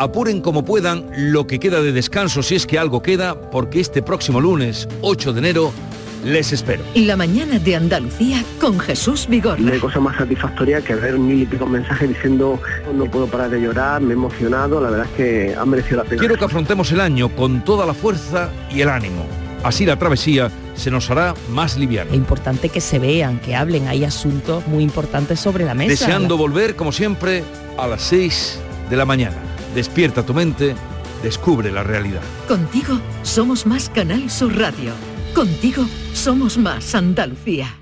apuren como puedan lo que queda de descanso si es que algo queda, porque este próximo lunes, 8 de enero, les espero. La mañana de Andalucía con Jesús Vigorra. No hay cosa más satisfactoria que ver mil y pico mensajes diciendo no puedo parar de llorar, me he emocionado, la verdad es que ha merecido la pena. Quiero que afrontemos el año con toda la fuerza y el ánimo. Así la travesía se nos hará más liviana. Es importante que se vean, que hablen, hay asuntos muy importantes sobre la mesa. Deseando volver, como siempre, a las 6 de la mañana. Despierta tu mente, descubre la realidad. Contigo somos más Canal Sur Radio. Contigo somos más Andalucía.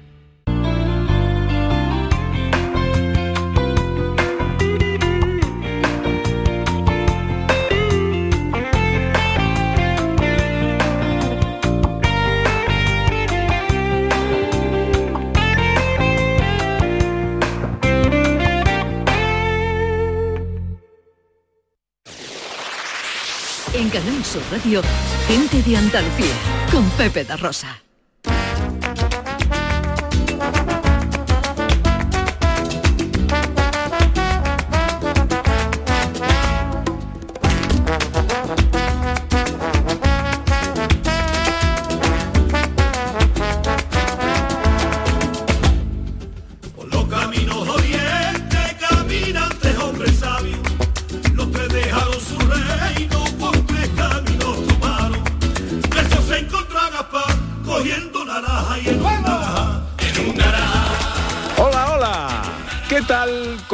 Canal Radio, gente de Andalucía, con Pepe da Rosa.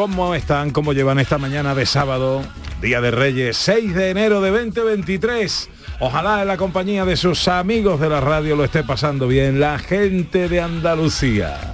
¿Cómo están? ¿Cómo llevan esta mañana de sábado? Día de Reyes, 6 de enero de 2023. Ojalá en la compañía de sus amigos de la radio lo esté pasando bien la gente de Andalucía.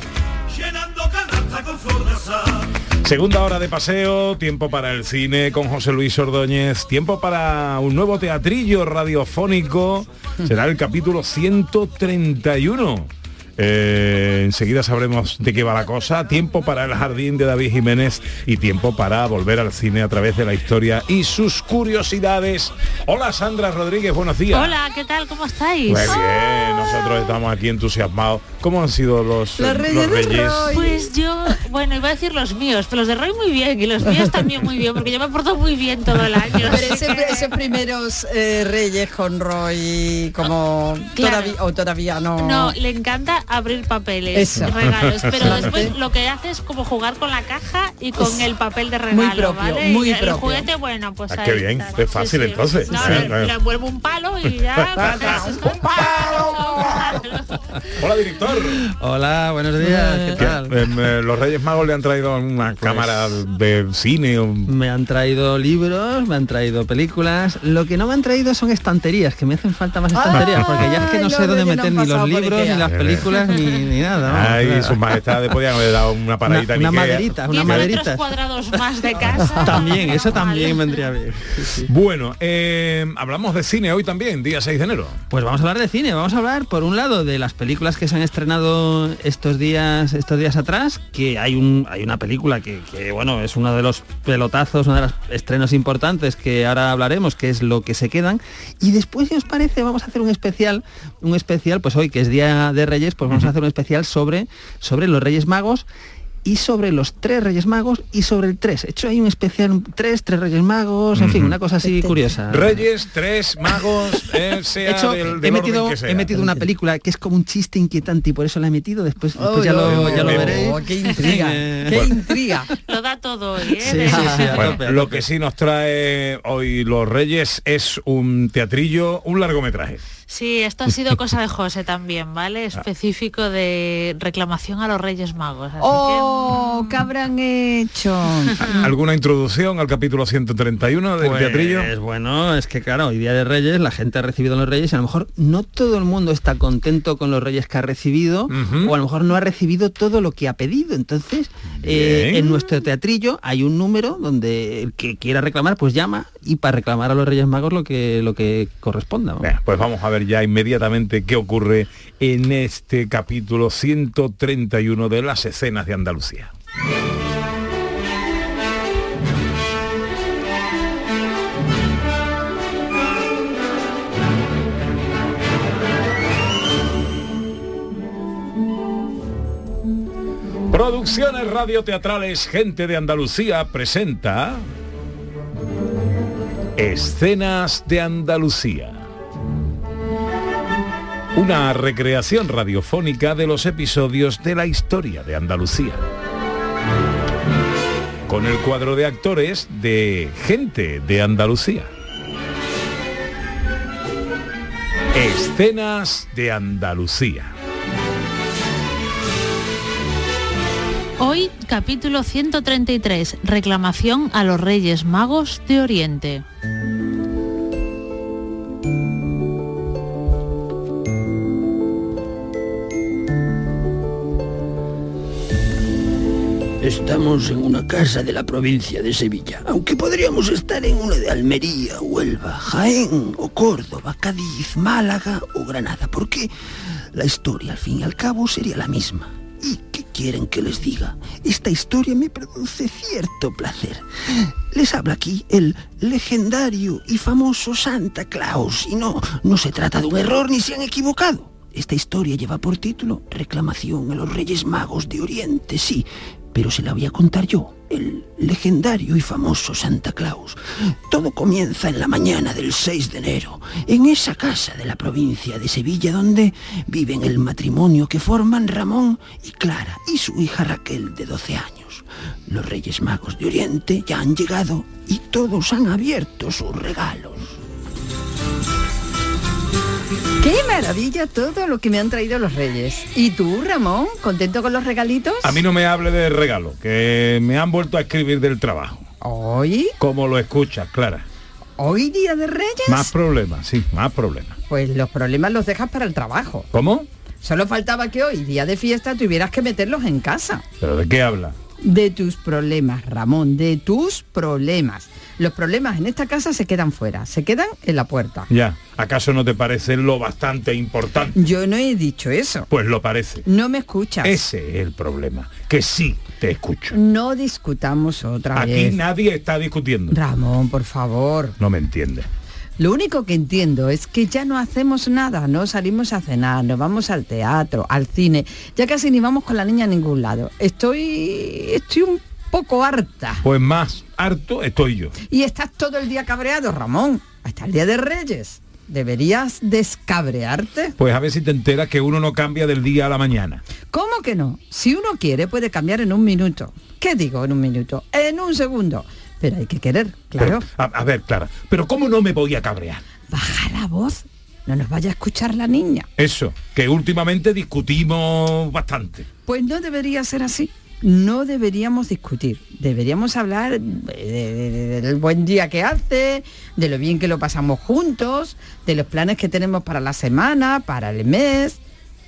Segunda hora de paseo, tiempo para el cine con José Luis Ordóñez, tiempo para un nuevo teatrillo radiofónico, será el capítulo 131. Eh, enseguida sabremos de qué va la cosa. Tiempo para el jardín de David Jiménez y tiempo para volver al cine a través de la historia y sus curiosidades. Hola Sandra Rodríguez, buenos días. Hola, ¿qué tal? ¿Cómo estáis? Muy bien, nosotros estamos aquí entusiasmados. ¿Cómo han sido los, Los Reyes de Reyes? Pues yo, bueno, iba a decir los míos, pero los de Roy muy bien y los míos también muy bien, porque yo me porto muy bien todo el año. Pero ese- esos primeros eh, reyes con Roy como Claro. todavía o todavía no. No, le encanta abrir papeles, Eso. regalos, pero después lo que hace es como jugar con la caja y con Es el papel de regalo, muy propio, ¿vale? muy Y el juguete, bueno, pues Ah, ahí qué bien, está. es fácil entonces. No, Sí, le, envuelvo un palo y ya. ¡Un Hola director. Hola, buenos días, ¿qué tal? Eh, eh, los Reyes Magos le han traído una cámara de cine. o- Me han traído libros, me han traído películas. Lo que no me han traído son estanterías, que me hacen falta más estanterías, porque ya es que no sé dónde meter ni los libros, ni las películas, ni, ni nada. vamos, Ay, sus majestades podían haber dado una paradita Una- una maderita, una cuadrados más de casa. También, eso también vendría bien. Sí, sí. Bueno, eh, hablamos de cine hoy también, día 6 de enero. Pues vamos a hablar de cine, vamos a hablar por un lado de las películas que se han estrenado estos días, estos días atrás, que hay un hay una película que, que, bueno es uno de los pelotazos, uno de los estrenos importantes que ahora hablaremos, que es lo que se quedan. Y después, si os parece, vamos a hacer un especial, un especial, pues hoy que es Día de Reyes, pues vamos a hacer un especial sobre, sobre los Reyes Magos y sobre los tres Reyes Magos y sobre el 3. He hecho ahí un especial tres, tres Reyes Magos, en fin, una cosa así curiosa. Reyes, tres, magos, eh, sea He, hecho- del, he metido, orden que sea. he metido una película que es como un chiste inquietante y por eso la he metido después, después ya, lo, uy, ya lo veréis. uy, qué intriga, Eh, qué bueno, intriga. Lo da todo hoy, ¿eh? Sí, sí, sí, Bueno, lo que sí nos trae hoy los Reyes es un teatrillo, un largometraje. Sí, esto ha sido cosa de José también, ¿vale? Específico de reclamación a los Reyes Magos. Así ¡Oh! ¿Qué habrán hecho? ¿Alguna introducción al capítulo 131 del Pues, teatrillo? bueno, es que claro, hoy día de Reyes, la gente ha recibido a los Reyes y a lo mejor no todo el mundo está contento con los Reyes que ha recibido o a lo mejor no ha recibido todo lo que ha pedido. Entonces, eh, en nuestro teatrillo hay un número donde el que quiera reclamar, pues llama y para reclamar a los Reyes Magos lo que, lo que corresponda. ¿no? Pues vamos a ver ya inmediatamente qué ocurre en este capítulo 131 de las escenas de Andalucía. Producciones radioteatrales Gente de Andalucía presenta Escenas de Andalucía. Una recreación radiofónica de los episodios de la historia de Andalucía. Con el cuadro de actores de Gente de Andalucía. Escenas de Andalucía. Hoy, capítulo 133, reclamación a los Reyes Magos de Oriente. Estamos en una casa de la provincia de Sevilla, aunque podríamos estar en una de Almería, Huelva, Jaén o Córdoba, Cádiz, Málaga o Granada, porque la historia al fin y al cabo sería la misma. ¿Y qué quieren que les diga? Esta historia me produce cierto placer. Les habla aquí el legendario y famoso Santa Claus, y no, no se trata de un error ni se han equivocado. Esta historia lleva por título Reclamación a los Reyes Magos de Oriente, sí, pero se la voy a contar yo, el legendario y famoso Santa Claus. Todo comienza en la mañana del 6 de enero, en esa casa de la provincia de Sevilla donde viven el matrimonio que forman Ramón y Clara y su hija Raquel de 12 años. Los Reyes Magos de Oriente ya han llegado y todos han abierto sus regalos. Maravilla todo lo que me han traído los reyes! ¿Y tú, Ramón? ¿Contento con los regalitos? A mí no me hable de regalo, que me han vuelto a escribir del trabajo. ¿Hoy? Como lo escuchas, Clara. ¿Hoy día de reyes? Más problemas, sí, más problemas. Pues los problemas los dejas para el trabajo. ¿Cómo? Solo faltaba que hoy, día de fiesta, tuvieras que meterlos en casa. ¿Pero de qué habla? De tus problemas, Ramón, de tus problemas. Los problemas en esta casa se quedan fuera, se quedan en la puerta. Ya, ¿acaso no te parece lo bastante importante? Yo no he dicho eso. Pues lo parece. No me escuchas. Ese es el problema, que sí te escucho. No discutamos otra Aquí vez. nadie está discutiendo. Ramón, por favor. No me entiende. Lo único que entiendo es que ya no hacemos nada, no salimos a cenar, no vamos al teatro, al cine, ya casi ni vamos con la niña a ningún lado. Estoy estoy un poco harta. Pues más harto estoy yo. Y estás todo el día cabreado, Ramón, hasta el día de Reyes. Deberías descabrearte. Pues a ver si te enteras que uno no cambia del día a la mañana. ¿Cómo que no? Si uno quiere puede cambiar en un minuto. ¿Qué digo en un minuto? En un segundo. Pero hay que querer, claro. Pero, a, a ver, Clara, pero ¿cómo no me voy a cabrear? Baja la voz. No nos vaya a escuchar la niña. Eso, que últimamente discutimos bastante. Pues no debería ser así. No deberíamos discutir. Deberíamos hablar de- de- de- del buen día que hace, de lo bien que lo pasamos juntos, de los planes que tenemos para la semana, para el mes,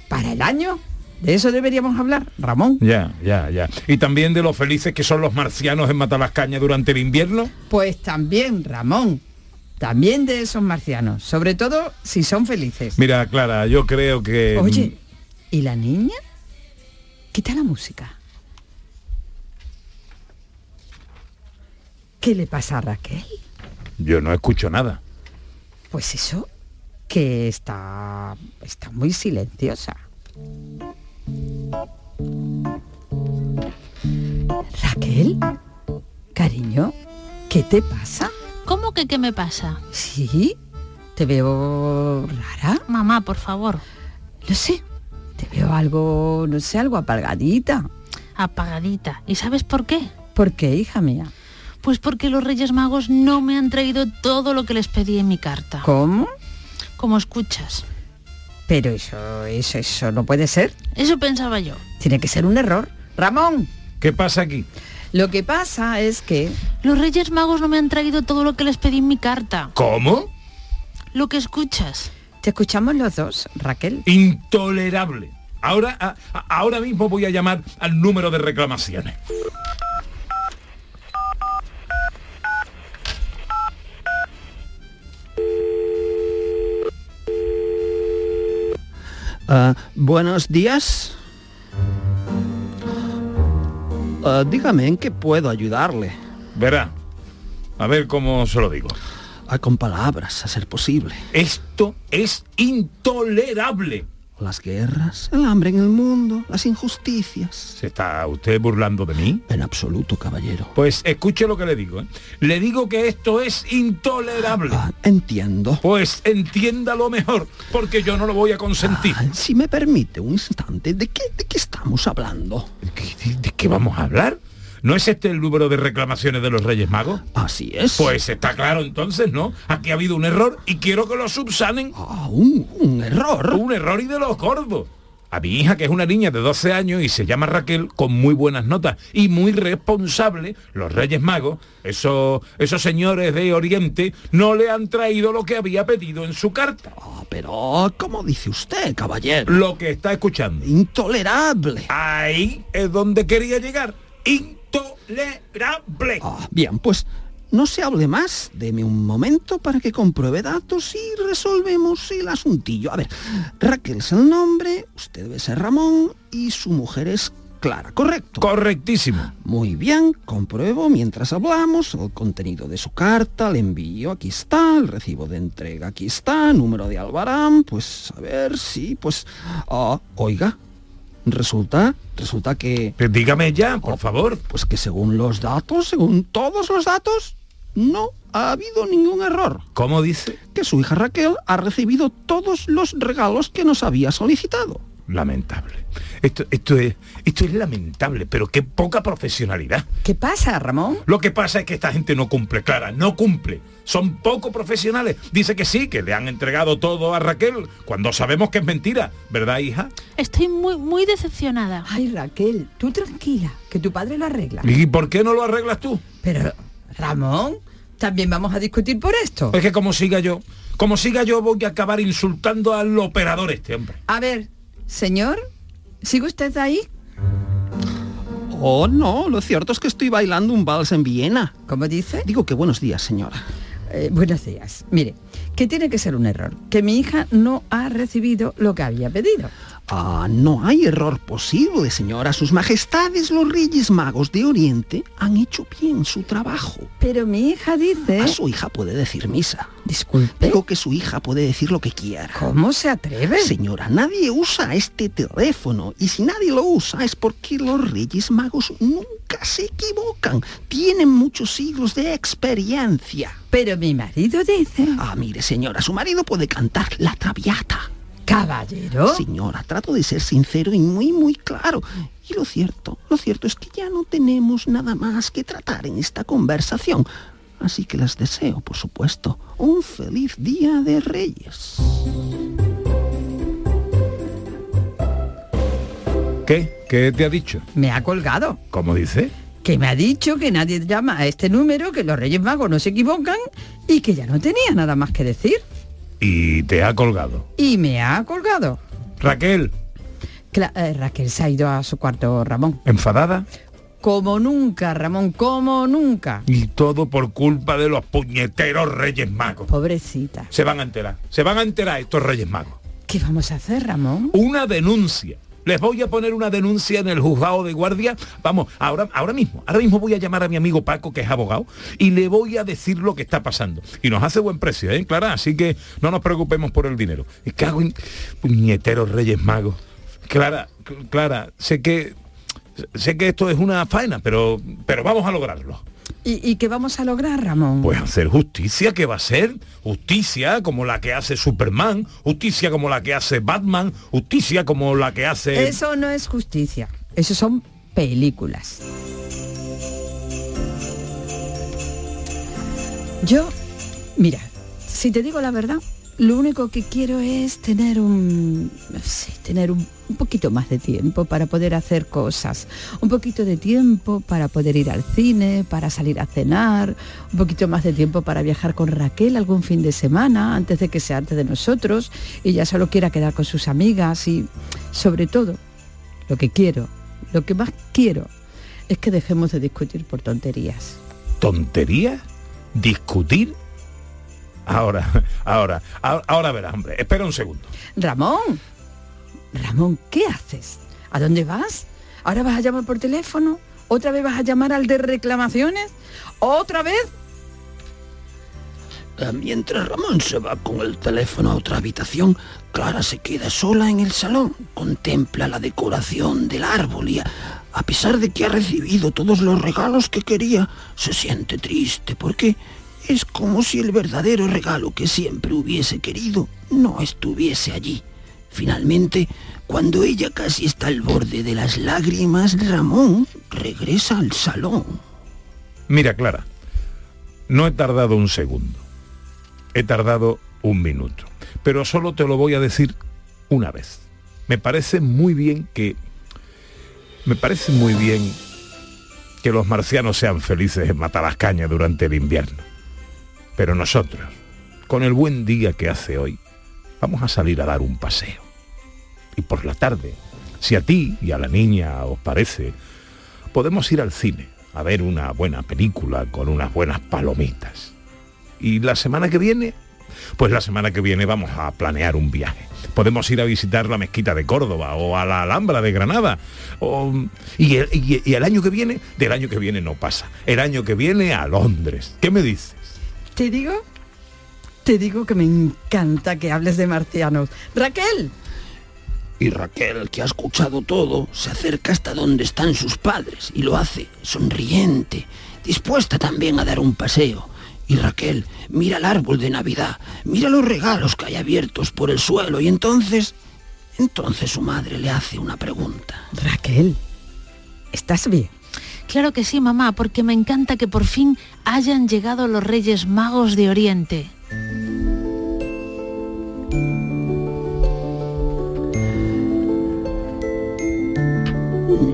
para el año. De eso deberíamos hablar, Ramón. Ya, ya, ya. Y también de lo felices que son los marcianos en Matalascaña durante el invierno. Pues también, Ramón. También de esos marcianos. Sobre todo si son felices. Mira, Clara, yo creo que... Oye, ¿y la niña? Quita la música. ¿Qué le pasa a Raquel? Yo no escucho nada. Pues eso, que está, está muy silenciosa. Raquel, cariño, ¿qué te pasa? ¿Cómo que qué me pasa? Sí, te veo rara. Mamá, por favor. No sé, te veo algo, no sé, algo apagadita. Apagadita. ¿Y sabes por qué? ¿Por qué, hija mía? Pues porque los Reyes Magos no me han traído todo lo que les pedí en mi carta. ¿Cómo? Como escuchas. Pero eso, eso, eso no puede ser. Eso pensaba yo. Tiene que ser un error. Ramón. ¿Qué pasa aquí? Lo que pasa es que... Los Reyes Magos no me han traído todo lo que les pedí en mi carta. ¿Cómo? Lo que escuchas. Te escuchamos los dos, Raquel. Intolerable. Ahora, a- ahora mismo voy a llamar al número de reclamaciones. Ah, buenos días. Ah, dígame, ¿en qué puedo ayudarle? Verá. A ver cómo se lo digo. Ah, con palabras, a ser posible. Esto es intolerable. Las guerras, el hambre en el mundo, las injusticias. ¿Se está usted burlando de mí? En absoluto, caballero. Pues escuche lo que le digo. ¿eh? Le digo que esto es intolerable. Ah, entiendo. Pues entiéndalo mejor, porque yo no lo voy a consentir. Ah, si me permite un instante, ¿de qué, de qué estamos hablando? ¿De, de qué vamos a hablar? ¿No es este el número de reclamaciones de los Reyes Magos? Así es. Pues está claro entonces, ¿no? Aquí ha habido un error y quiero que lo subsanen. Ah, un, un error. Un error y de los gordos. A mi hija, que es una niña de 12 años y se llama Raquel, con muy buenas notas y muy responsable, los Reyes Magos, esos, esos señores de Oriente, no le han traído lo que había pedido en su carta. Ah, pero, ¿cómo dice usted, caballero? Lo que está escuchando. Intolerable. Ahí es donde quería llegar. Intolerable. Ah, bien, pues no se hable más. Deme un momento para que compruebe datos y resolvemos el asuntillo. A ver, Raquel es el nombre, usted debe ser Ramón y su mujer es Clara, ¿correcto? Correctísimo. Muy bien, compruebo mientras hablamos el contenido de su carta, le envío, aquí está, el recibo de entrega, aquí está, número de Albarán, pues a ver, sí, pues, ah, oiga, resulta, resulta que, dígame ya, por favor. pues que según los datos, según todos los datos, no ha habido ningún error. ¿Cómo dice? Que su hija Raquel ha recibido todos los regalos que nos había solicitado. Lamentable. Esto, esto, es, esto es lamentable, pero qué poca profesionalidad. ¿Qué pasa, Ramón? Lo que pasa es que esta gente no cumple, Clara, no cumple. Son poco profesionales. Dice que sí, que le han entregado todo a Raquel, cuando sabemos que es mentira. ¿Verdad, hija? Estoy muy, muy decepcionada. Ay, Raquel, tú tranquila, que tu padre lo arregla. ¿Y por qué no lo arreglas tú? Pero, Ramón, también vamos a discutir por esto. Es que como siga yo, como siga yo voy a acabar insultando al operador este hombre. A ver, señor, ¿sigue usted ahí? Oh, no, lo cierto es que estoy bailando un vals en Viena. ¿Cómo dice? Digo que buenos días, señora. Eh, buenos días. Mire, que tiene que ser un error, que mi hija no ha recibido lo que había pedido. Ah, no hay error posible, señora. Sus majestades los Reyes Magos de Oriente han hecho bien su trabajo. Pero mi hija dice... A su hija puede decir misa. Disculpe. Digo que su hija puede decir lo que quiera. ¿Cómo se atreve? Señora, nadie usa este teléfono y si nadie lo usa es porque los Reyes Magos nunca se equivocan. Tienen muchos siglos de experiencia. Pero mi marido dice... Ah, mire, señora, su marido puede cantar la traviata. Caballero. Señora, trato de ser sincero y muy, muy claro. Y lo cierto, lo cierto es que ya no tenemos nada más que tratar en esta conversación. Así que les deseo, por supuesto, un feliz día de Reyes. ¿Qué? ¿Qué te ha dicho? Me ha colgado. ¿Cómo dice? Que me ha dicho que nadie llama a este número, que los Reyes Magos no se equivocan y que ya no tenía nada más que decir. Y te ha colgado. Y me ha colgado. Raquel, Cla- eh, Raquel se ha ido a su cuarto, Ramón. ¿enfadada? Como nunca, Ramón, como nunca. Y todo por culpa de los puñeteros Reyes Magos. Pobrecita. Se van a enterar. Se van a enterar estos Reyes Magos. ¿Qué vamos a hacer, Ramón? Una denuncia. Les voy a poner una denuncia en el juzgado de guardia. Vamos, ahora, ahora mismo, ahora mismo voy a llamar a mi amigo Paco, que es abogado, y le voy a decir lo que está pasando. Y nos hace buen precio, ¿eh, Clara? Así que no nos preocupemos por el dinero. Y cago en puñeteros Reyes Magos. Clara, Cl- Clara, sé que sé que esto es una faena, pero pero vamos a lograrlo. ¿Y, y qué vamos a lograr, Ramón? Pues hacer justicia, ¿qué va a ser? Justicia como la que hace Superman, justicia como la que hace Batman, justicia como la que hace... Eso no es justicia. Eso son películas. Yo, mira, si te digo la verdad, lo único que quiero es tener un, no sé, tener un, poquito más de tiempo para poder hacer cosas, un poquito de tiempo para poder ir al cine, para salir a cenar, un poquito más de tiempo para viajar con Raquel algún fin de semana antes de que se arte de nosotros y ya solo quiera quedar con sus amigas y sobre todo lo que quiero, lo que más quiero es que dejemos de discutir por tonterías. ¿Tontería? ¿Discutir? Ahora, ahora, ahora, ahora verás, hombre. Espera un segundo. Ramón, Ramón, ¿qué haces? ¿A dónde vas? ¿Ahora vas a llamar por teléfono? ¿Otra vez vas a llamar al de reclamaciones? ¿Otra vez? Eh, Mientras Ramón se va con el teléfono a otra habitación, Clara se queda sola en el salón, contempla la decoración del árbol y a, a pesar de que ha recibido todos los regalos que quería, se siente triste porque es como si el verdadero regalo que siempre hubiese querido no estuviese allí. Finalmente, cuando ella casi está al borde de las lágrimas, Ramón regresa al salón. Mira, Clara, no he tardado un segundo. He tardado un minuto. Pero solo te lo voy a decir una vez. Me parece muy bien que... Me parece muy bien que los marcianos sean felices en Matalascaña durante el invierno. Pero nosotros, con el buen día que hace hoy, vamos a salir a dar un paseo. Y por la tarde, si a ti y a la niña os parece, podemos ir al cine a ver una buena película con unas buenas palomitas. Y la semana que viene, pues la semana que viene vamos a planear un viaje. Podemos ir a visitar la mezquita de Córdoba o a la Alhambra de Granada. y, el, y- el año que viene, del año que viene no pasa. El año que viene a Londres. ¿Qué me dices? ¿Te digo? Te digo que me encanta que hables de marcianos. Raquel, Y Raquel, que ha escuchado todo, se acerca hasta donde están sus padres y lo hace sonriente, dispuesta también a dar un paseo. Y Raquel mira el árbol de Navidad, mira los regalos que hay abiertos por el suelo y entonces, entonces su madre le hace una pregunta. Raquel, ¿estás bien? Claro que sí, mamá, porque me encanta que por fin hayan llegado los Reyes Magos de Oriente.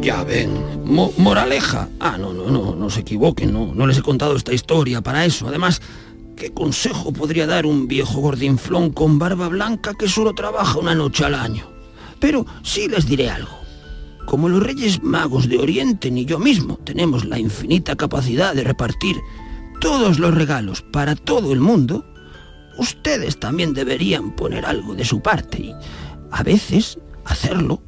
Ya ven, Mo- moraleja. Ah, no, no, no, no se equivoquen, no, no les he contado esta historia para eso. Además, ¿qué consejo podría dar un viejo gordinflón con barba blanca que solo trabaja una noche al año? Pero sí les diré algo. Como los reyes magos de Oriente ni yo mismo tenemos la infinita capacidad de repartir todos los regalos para todo el mundo, ustedes también deberían poner algo de su parte y a veces hacerlo,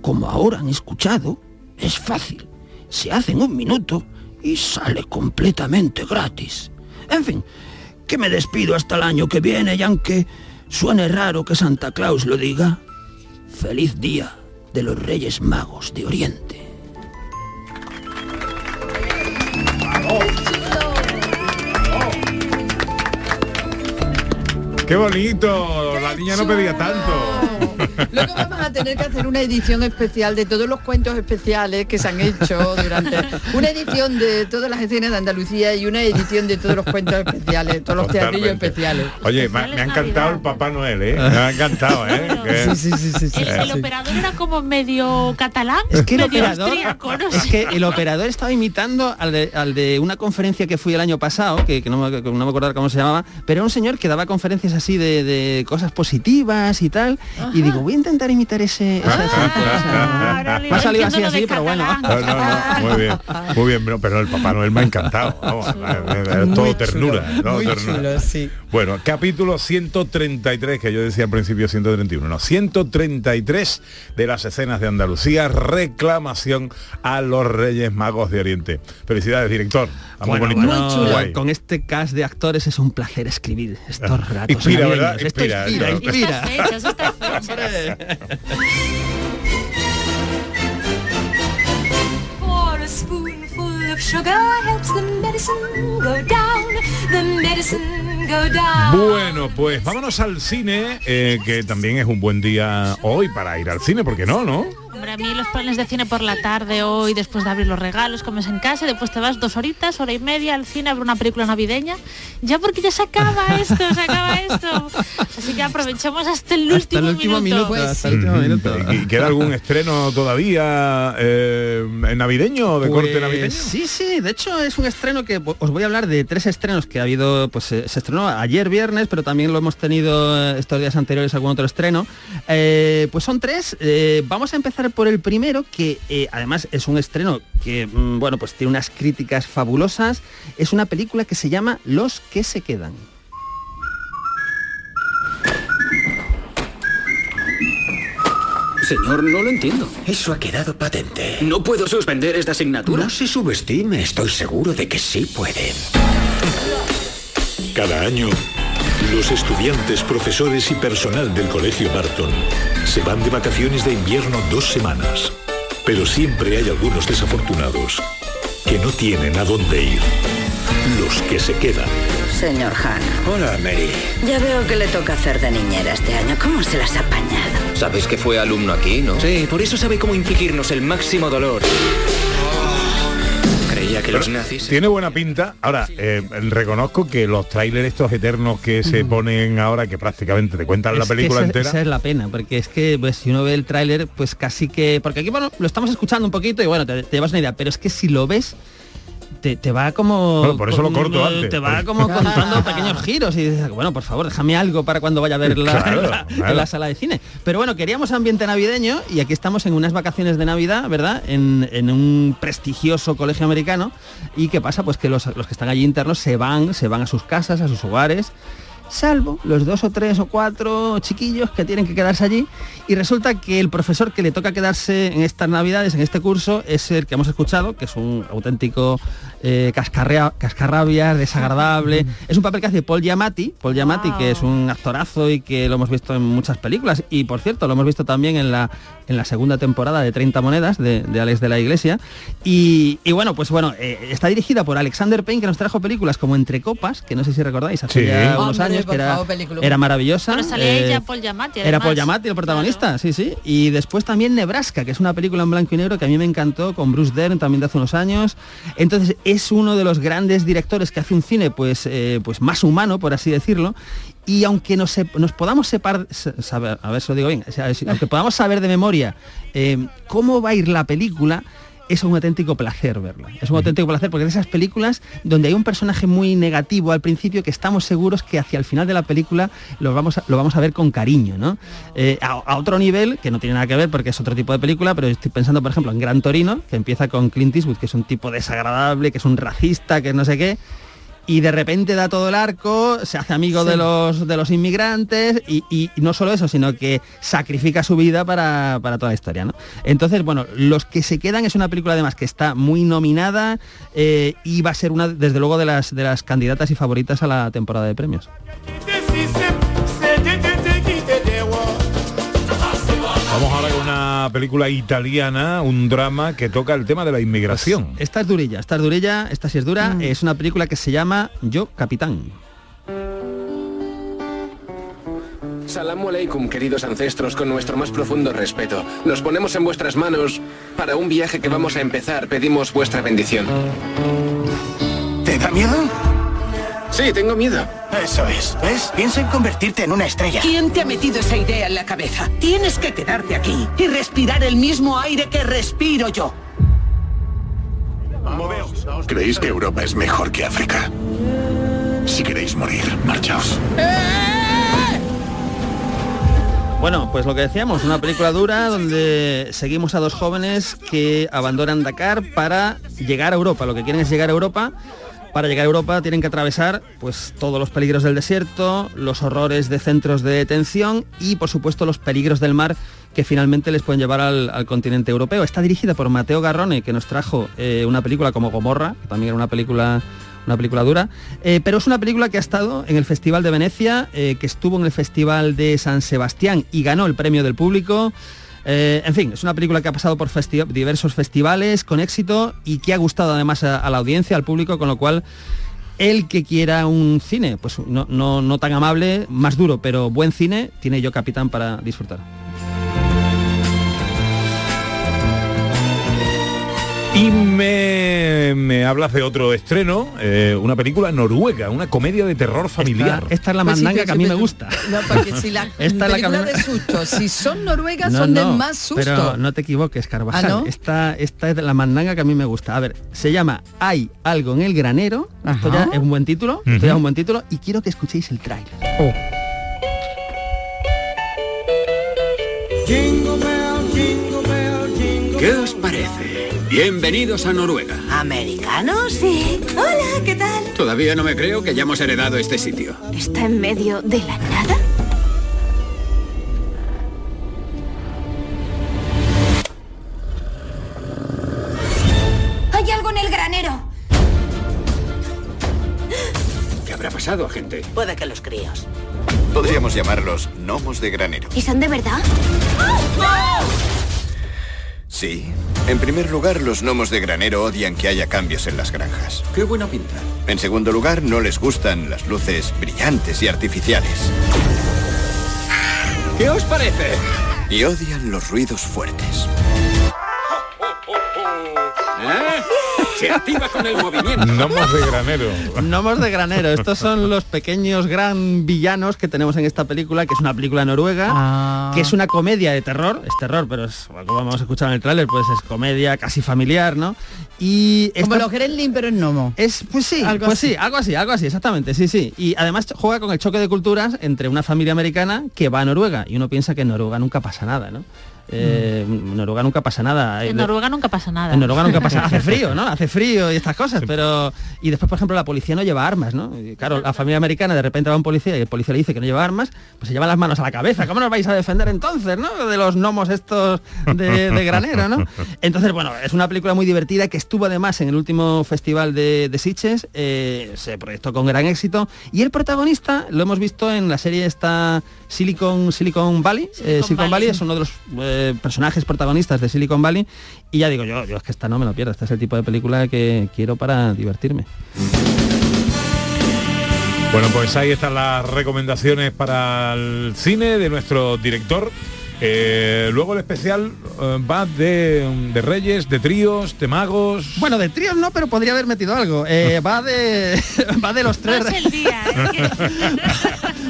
como ahora han escuchado, es fácil. Se hace en un minuto y sale completamente gratis. En fin, que me despido hasta el año que viene y aunque suene raro que Santa Claus lo diga, feliz día de los Reyes Magos de Oriente. ¡Qué bonito! La niña no pedía tanto. Luego vamos a tener que hacer una edición especial de todos los cuentos especiales que se han hecho durante... Una edición de todas las escenas de Andalucía y una edición de todos los cuentos especiales, todos los teatrillos Totalmente. especiales. Oye, me, me ha encantado el Papá Noel, ¿eh? Me ha encantado, ¿eh? Que- Sí, sí, sí, sí, sí. El, el operador era como medio catalán, Es que el medio operador, austríaco, no es que el operador estaba imitando al de, al de una conferencia que fui el año pasado, que, que no, me, que no me acuerdo cómo se llamaba, pero era un señor que daba conferencias así de, de cosas positivas y tal, y digo, voy a intentar imitar ese... Ahora me ha salido así, así, pero bueno. No, no, no, muy bien, muy bien, pero el Papá Noel me ha encantado, vamos, es Muy todo chulo, ternura, todo muy ternura. chulo, sí. Bueno, capítulo 133, que yo decía al principio 131, no, 133 de las escenas de Andalucía, reclamación a los Reyes Magos de Oriente. Felicidades, director. Ah, muy Bueno, bonito. bueno, Guay. Con este cast de actores es un placer escribir estos ratos. Inspira, navideños. ¿verdad? Esto Inspira, inspira, ¿no? inspira. Estas fechas, estas fechas. Bueno, pues vámonos al cine, eh, que también es un buen día hoy para ir al cine, porque no, ¿no? Hombre, a mí los planes de cine por la tarde hoy, después de abrir los regalos, comes en casa y después te vas dos horitas, hora y media al cine a ver una película navideña. Ya porque ya se acaba esto, se acaba esto. Así que aprovechemos hasta el Hasta último, el último minuto. minuto, hasta el último minuto. ¿Y queda algún estreno todavía eh, navideño, de corte Pues, navideño? Sí, sí, de hecho es un estreno que os voy a hablar de tres estrenos que ha habido, pues eh, se estrenó ayer viernes, pero también lo hemos tenido eh, estos días anteriores algún otro estreno. Eh, pues son tres, eh, vamos a empezar por el primero, que eh, además es un estreno que, mm, bueno, pues tiene unas críticas fabulosas. Es una película que se llama Los que se quedan. Señor, no lo entiendo. Eso ha quedado patente. ¿No puedo suspender esta asignatura? No se subestime, estoy seguro de que sí puede. Cada año, los estudiantes, profesores y personal del Colegio Barton se van de vacaciones de invierno dos semanas. Pero siempre hay algunos desafortunados que no tienen a dónde ir. Los que se quedan. Señor Han. Hola, Mary. Ya veo que le toca hacer de niñera este año. ¿Cómo se las ha apañado? Sabes que fue alumno aquí, ¿no? Sí, por eso sabe cómo infligirnos el máximo dolor. Creía que los Pero nazis... Tiene buena pinta. Ahora, eh, reconozco que los trailers estos eternos que se ponen ahora, que prácticamente te cuentan la Es película esa, entera. esa es la pena, porque es que pues, si uno ve el tráiler, pues casi que... Porque aquí, bueno, lo estamos escuchando un poquito y bueno, te, te llevas una idea, pero es que si lo ves, te, te va como... Bueno, por eso lo corto antes, Te va como contando pequeños giros y dices, bueno, por favor, déjame algo para cuando vaya a ver la, Claro, en la sala de cine. Pero bueno, queríamos ambiente navideño y aquí estamos en unas vacaciones de Navidad, ¿verdad? En, en un prestigioso colegio americano. ¿Y qué pasa? Pues que los, los que están allí internos se van, se van a sus casas, a sus hogares salvo los dos o tres o cuatro chiquillos que tienen que quedarse allí. Y resulta que el profesor que le toca quedarse en estas navidades, en este curso, es el que hemos escuchado, que es un auténtico eh, cascarrea- cascarrabias, desagradable. es un papel que hace Paul Giamatti, Paul Giamatti, que es un actorazo y que lo hemos visto en muchas películas y por cierto, lo hemos visto también en la, en la segunda temporada de 30 monedas de, de Alex de la Iglesia. Y, y bueno, pues bueno, eh, está dirigida por Alexander Payne, que nos trajo películas como Entre Copas, que no sé si recordáis, hace Sí. ya unos Hombre, años, que era, favor, película. era maravillosa. Pero salía eh, ella Paul Giamatti, era. Paul Giamatti el protagonista, sí, sí. Y después también Nebraska, que es una película en blanco y negro que a mí me encantó, con Bruce Dern también de hace unos años. Entonces es uno de los grandes directores que hace un cine pues, eh, pues más humano, por así decirlo. Y aunque nos, nos podamos separar, saber, a ver si lo digo bien, aunque podamos saber de memoria eh, cómo va a ir la película, es un auténtico placer verla. Es un auténtico placer porque es de esas películas donde hay un personaje muy negativo al principio que estamos seguros que hacia el final de la película lo vamos a, lo vamos a ver con cariño, ¿no? Eh, a, a otro nivel, que no tiene nada que ver porque es otro tipo de película, pero estoy pensando, por ejemplo, en Gran Torino, que empieza con Clint Eastwood, que es un tipo desagradable, que es un racista, que no sé qué, y de repente da todo el arco, se hace amigo Sí. de los de los inmigrantes y, y no solo eso, sino que sacrifica su vida para, para toda la historia. ¿no? Entonces, bueno, Los que se quedan es una película además que está muy nominada eh, y va a ser una, desde luego, de las, de las candidatas y favoritas a la temporada de premios. Vamos ahora con una película italiana, un drama que toca el tema de la inmigración. Esta es durilla, esta es durilla, esta sí es dura, es una película que se llama Yo Capitán. Salam aleikum, queridos ancestros, con nuestro más profundo respeto. Nos ponemos en vuestras manos para un viaje que vamos a empezar. Pedimos vuestra bendición. ¿Te da miedo? Sí, tengo miedo. Eso es. ¿Ves? Piensa en convertirte en una estrella. ¿Quién te ha metido esa idea en la cabeza? Tienes que quedarte aquí y respirar el mismo aire que respiro yo. ¿Creéis que Europa es mejor que África? Si queréis morir, marchaos. Bueno, pues lo que decíamos, una película dura donde seguimos a dos jóvenes que abandonan Dakar para llegar a Europa. Lo que quieren es llegar a Europa. Para llegar a Europa tienen que atravesar pues todos los peligros del desierto, los horrores de centros de detención y por supuesto los peligros del mar que finalmente les pueden llevar al, continente europeo. Está dirigida por Mateo Garrone, que nos trajo eh, una película como Gomorra, que también era una película una película dura, eh, pero es una película que ha estado en el Festival de Venecia, eh, que estuvo en el Festival de San Sebastián y ganó el premio del público. Eh, en fin, es una película que ha pasado por diversos festivales con éxito y que ha gustado además a, a la audiencia, al público, con lo cual el que quiera un cine, pues no, no, no tan amable, más duro, pero buen cine, tiene yo capitán para disfrutar. Y me, me hablas de otro estreno, eh, una película noruega, una comedia de terror familiar. Esta, esta es la Pues sí, mandanga que que a mí me gusta. No, porque si la Esta la que película de susto, si son noruegas No, son de más susto. Pero no te equivoques, Carvajal. ¿Ah, no? esta, esta es de la mandanga que a mí me gusta. A ver, se llama Hay algo en el granero. Esto ya es un buen título. Esto ya es un buen título. Y quiero que escuchéis el tráiler. ¿Qué os parece? Bienvenidos a Noruega. ¿Americano? Sí. Hola, ¿qué tal? Todavía no me creo que hayamos heredado este sitio. ¿Está en medio de la nada? Hay algo en el granero. ¿Qué habrá pasado, agente? Puede que los críos. Podríamos llamarlos gnomos de granero. ¿Y son de verdad? Sí. En primer lugar, los gnomos de granero odian que haya cambios en las granjas. Qué buena pinta. En segundo lugar, no les gustan las luces brillantes y artificiales. ¿Qué os parece? Y odian los ruidos fuertes. ¿Eh? Se activa con el movimiento. Gnomos de granero. Gnomos de granero. Estos son los pequeños gran villanos que tenemos en esta película, que es una película noruega, Ah. que es una comedia de terror. Es terror, pero es, como vamos a escuchar en el tráiler, pues es comedia casi familiar, ¿no? Y Como esta- los Gremlin, pero en gnomo. Es, pues sí, Algo pues así. sí, algo así, algo así, exactamente, sí, sí. Y además juega con el choque de culturas entre una familia americana que va a Noruega y uno piensa que en Noruega nunca pasa nada, ¿no? Eh, En Noruega nunca pasa nada. En Noruega nunca pasa nada. En Noruega nunca pasa nada. Hace frío, ¿no? Hace frío y estas cosas, pero... Y después, por ejemplo, la policía no lleva armas, ¿no? Y claro, la familia americana de repente va un policía y el policía le dice que no lleva armas, pues se lleva las manos a la cabeza. ¿Cómo nos vais a defender entonces, no? De los gnomos estos de, de granero, ¿no? Entonces, bueno, es una película muy divertida que estuvo además en el último festival de, de Sitges, eh, se proyectó con gran éxito y el protagonista lo hemos visto en la serie esta Silicon, Silicon Valley. Eh, Silicon, Valley. es uno de los eh, personajes protagonistas de Silicon Valley y ya digo yo, yo es que esta no me lo pierdo, este es el tipo de película que quiero para divertirme. Bueno, pues ahí están las recomendaciones para el cine de nuestro director. Eh, luego el especial eh, va de, de reyes, de tríos, de magos. Bueno, de tríos no, pero podría haber metido algo. Eh, va de va de los tres el día,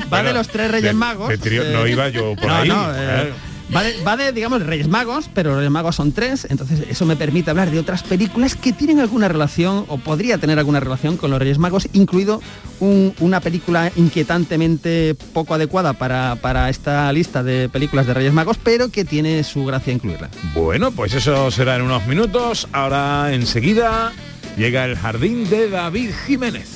va Bueno, de los tres Reyes Magos. de trío- no iba yo por no, ahí, no, ¿eh? eh, Va de, va de, digamos, Reyes Magos, pero Reyes Magos son tres, entonces eso me permite hablar de otras películas que tienen alguna relación o podría tener alguna relación con los Reyes Magos, incluido un- una película inquietantemente poco adecuada para, para esta lista de películas de Reyes Magos, pero que tiene su gracia incluirla. Bueno, pues eso será en unos minutos. Ahora enseguida llega el jardín de David Jiménez.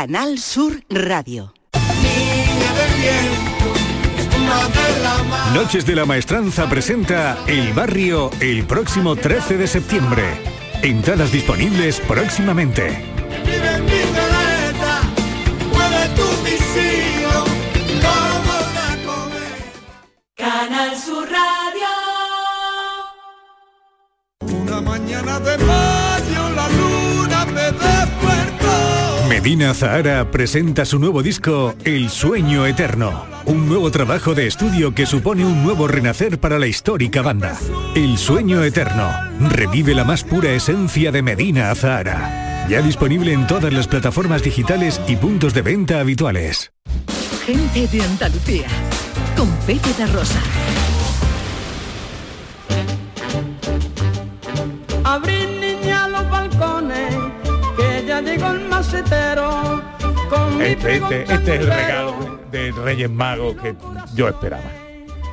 Canal Sur Radio. Noches de la Maestranza presenta El Barrio el próximo 13 de septiembre. Entradas disponibles próximamente. Canal Sur Radio. Una mañana de mayo Medina Zahara presenta su nuevo disco El Sueño Eterno, un nuevo trabajo de estudio que supone un nuevo renacer para la histórica banda. El Sueño Eterno revive la más pura esencia de Medina Zahara. Ya disponible en todas las plataformas digitales y puntos de venta habituales. Gente de Andalucía. Con Pepe Rosa. Este, este, este es el regalo de, de Reyes Magos que yo esperaba.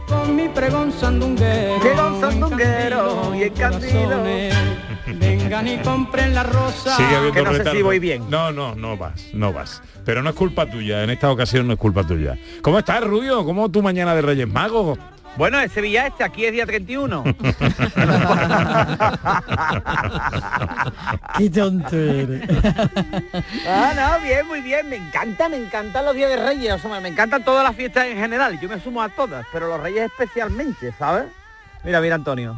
Con mi pregón sandunguero. Pregón sandunguero y. Ven vengan y compren la rosa. Sigue habiendo Que no sé si retardo. voy bien. No, no, no vas, no vas. Pero no es culpa tuya, en esta ocasión no es culpa tuya. ¿Cómo estás, Rubio? ¿Cómo tu mañana de Reyes Magos? Bueno, es Sevilla este, aquí es día 31. Qué tonto eres. Ah, no, bien, muy bien. Me encanta, me encantan los días de Reyes. O sea, me encantan todas las fiestas en general. Yo me sumo a todas, pero los Reyes especialmente, ¿sabes? Mira, mira, Antonio.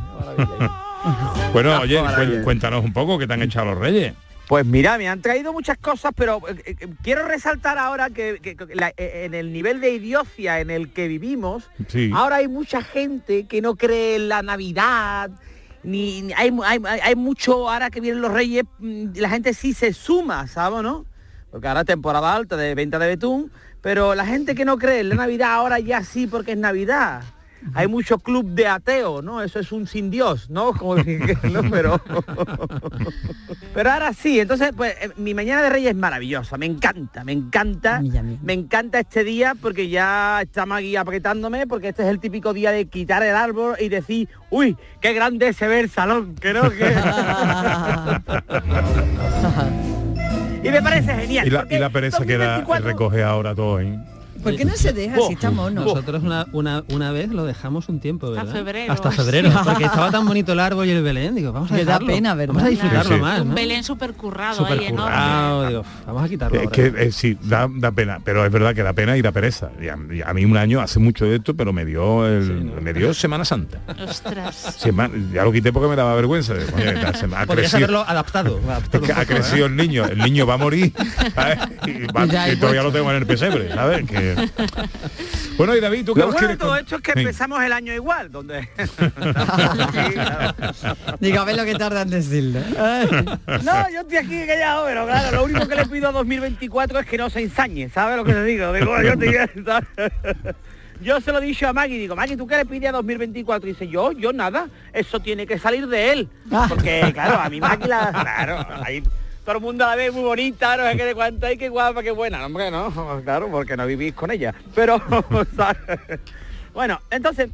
Bueno, Ah, oye, cuéntanos un poco qué te han echado los Reyes. Pues mira, me han traído muchas cosas, pero eh, eh, quiero resaltar ahora que, que- que la- eh, en el nivel de idiocia en el que vivimos, Sí. ahora hay mucha gente que no cree en la Navidad, ni, ni- hay, mu- hay, hay- hay mucho, ahora que vienen los Reyes, mm, la gente sí se suma, ¿sabes, no? Porque ahora es temporada alta de venta de betún, pero la gente que no cree en la Navidad ahora ya sí porque es Navidad. Hay mucho club de ateo, ¿no? Eso es un sin Dios, ¿no? Como dije, ¿no? Pero, pero ahora sí, entonces, pues eh, mi mañana de Reyes es maravillosa, me encanta, me encanta, me encanta este día porque ya estamos aquí apretándome, porque este es el típico día de quitar el árbol y decir, uy, qué grande se ve el salón, que no, que... y me parece genial. Y la, porque y la pereza que da 2024 recoge ahora todo, ¿eh? ¿Por qué no se deja si está mono? Nosotros una, una, una vez lo dejamos un tiempo, ¿verdad? febrero. Hasta febrero, porque estaba tan bonito el árbol y el Belén, digo, vamos a Me da dejarlo. pena, ¿verdad? Vamos a disfrutarlo Sí, sí. más, Un ¿no? Belén súper currado Súper ahí, digo, vamos a quitarlo Es ahora. que eh, sí, da, da pena, pero es verdad que da pena y da pereza. Y a, y a mí un año hace mucho de esto, pero me dio el, me dio Semana Santa. Ostras. Sema- ya lo quité porque me daba vergüenza. de, ha Podrías crecido- haberlo adaptado. adaptado un ha poco, crecido ¿eh? el niño, el niño va a morir ¿sabes? y, va- Ya, y y todavía mucho. lo tengo en el pesebre, ¿sabes? Que... Bueno, y David, ¿tú qué Lo bueno de todo con- esto es que Venga. empezamos el año igual, donde... Digo, a ver lo que tarda en decirlo. No, yo estoy aquí callado, pero claro, lo único que le pido a 2024 es que no se ensañe, ¿sabes lo que te digo? Digo, yo, te- yo se lo he dicho a Maggie, digo, Maggie, ¿tú qué le pides a 2024? Y dice, yo, yo nada, eso tiene que salir de él. Porque, claro, a mi Maggie la... Claro, ahí todo el mundo la ve muy bonita, no sé qué de cuánta y qué guapa, qué buena. No, Hombre, no, claro, porque no vivís con ella. Pero, bueno, entonces...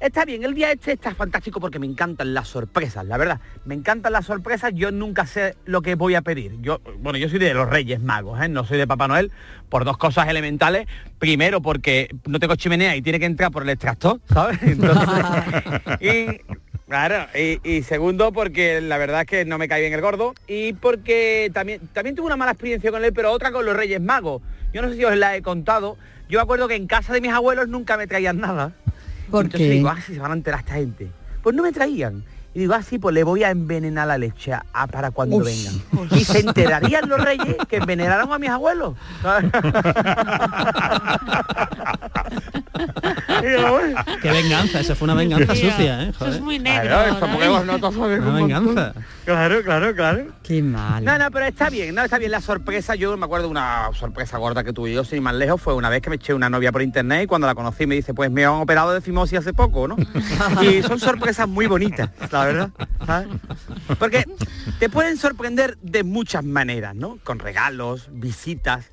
Está bien, el día este está fantástico porque me encantan las sorpresas, la verdad. Me encantan las sorpresas, yo nunca sé lo que voy a pedir. Yo, bueno, yo soy de los Reyes Magos, ¿eh? no soy de Papá Noel, por dos cosas elementales. Primero, porque no tengo chimenea y tiene que entrar por el extractor, ¿sabes? Entonces, y, claro, y, y segundo, porque la verdad es que no me cae bien el gordo. Y porque también, también tuve una mala experiencia con él, pero otra con los Reyes Magos. Yo no sé si os la he contado. Yo me acuerdo que en casa de mis abuelos nunca me traían nada. ¿Por Entonces digo, ah, si se van a enterar esta gente. Pues no me traían. Y digo, así, pues le voy a envenenar la leche a- para cuando vengan. Y se enterarían los reyes que envenenaron a mis abuelos. Qué venganza, esa fue una venganza Tío, sucia, ¿eh? Eso es muy negro. Claro, eso, ¿no? porque vos no te sabes Una un venganza. Claro, claro, claro. Qué mal. No, no, pero está bien, no, está bien la sorpresa. Yo me acuerdo de una sorpresa gorda que tuve yo, sin ir más lejos, fue una vez que me eché una novia por internet y cuando la conocí me dice, pues me han operado de fimosis hace poco, ¿no? y son sorpresas muy bonitas, la ¿sabes? Porque te pueden sorprender de muchas maneras, ¿no? Con regalos, visitas,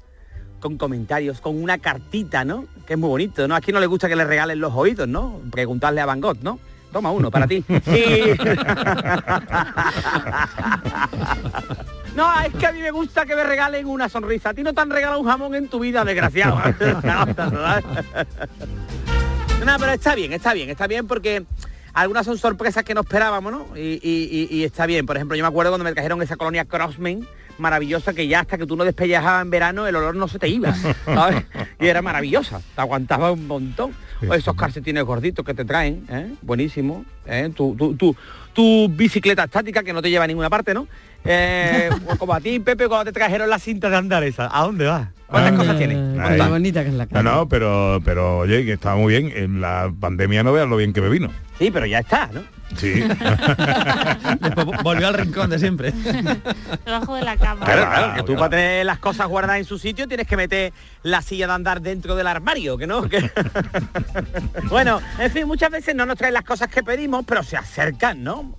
con comentarios, con una cartita, ¿no? Que es muy bonito, ¿no? A quien no le gusta que le regalen los oídos, ¿no? Preguntarle a Van Gogh, ¿no? Toma uno para ti. No, es que a mí me gusta que me regalen una sonrisa. A ti no te han regalado un jamón en tu vida, desgraciado. no, pero está bien, está bien, está bien porque algunas son sorpresas que no esperábamos, ¿no? Y, y- y- está bien. Por ejemplo, yo me acuerdo cuando me trajeron esa colonia Crossman maravillosa que ya hasta que tú no despellejabas en verano el olor no se te iba, ¿sabes? Y era maravillosa, te aguantaba un montón. O esos calcetines gorditos que te traen, ¿eh? Buenísimo. ¿eh? Tu, tu, tu, tu bicicleta estática que no te lleva a ninguna parte, ¿no? Eh, como a ti, Pepe, cuando te trajeron la cinta de andar esa. ¿A dónde vas? ¿Cuántas Ah, cosas tienes? Qué bonita que es la No, cara. no, pero, pero oye, que estaba muy bien. En la pandemia no veas lo bien que me vino. Sí, pero ya está, ¿no? Sí. Después volvió al rincón de siempre. Debajo de la cama. Claro, claro, que tú para tener las cosas guardadas en su sitio tienes que meter la silla de andar dentro del armario, que no. Que- bueno, en fin, muchas veces no nos traen las cosas que pedimos, pero se acercan, ¿no?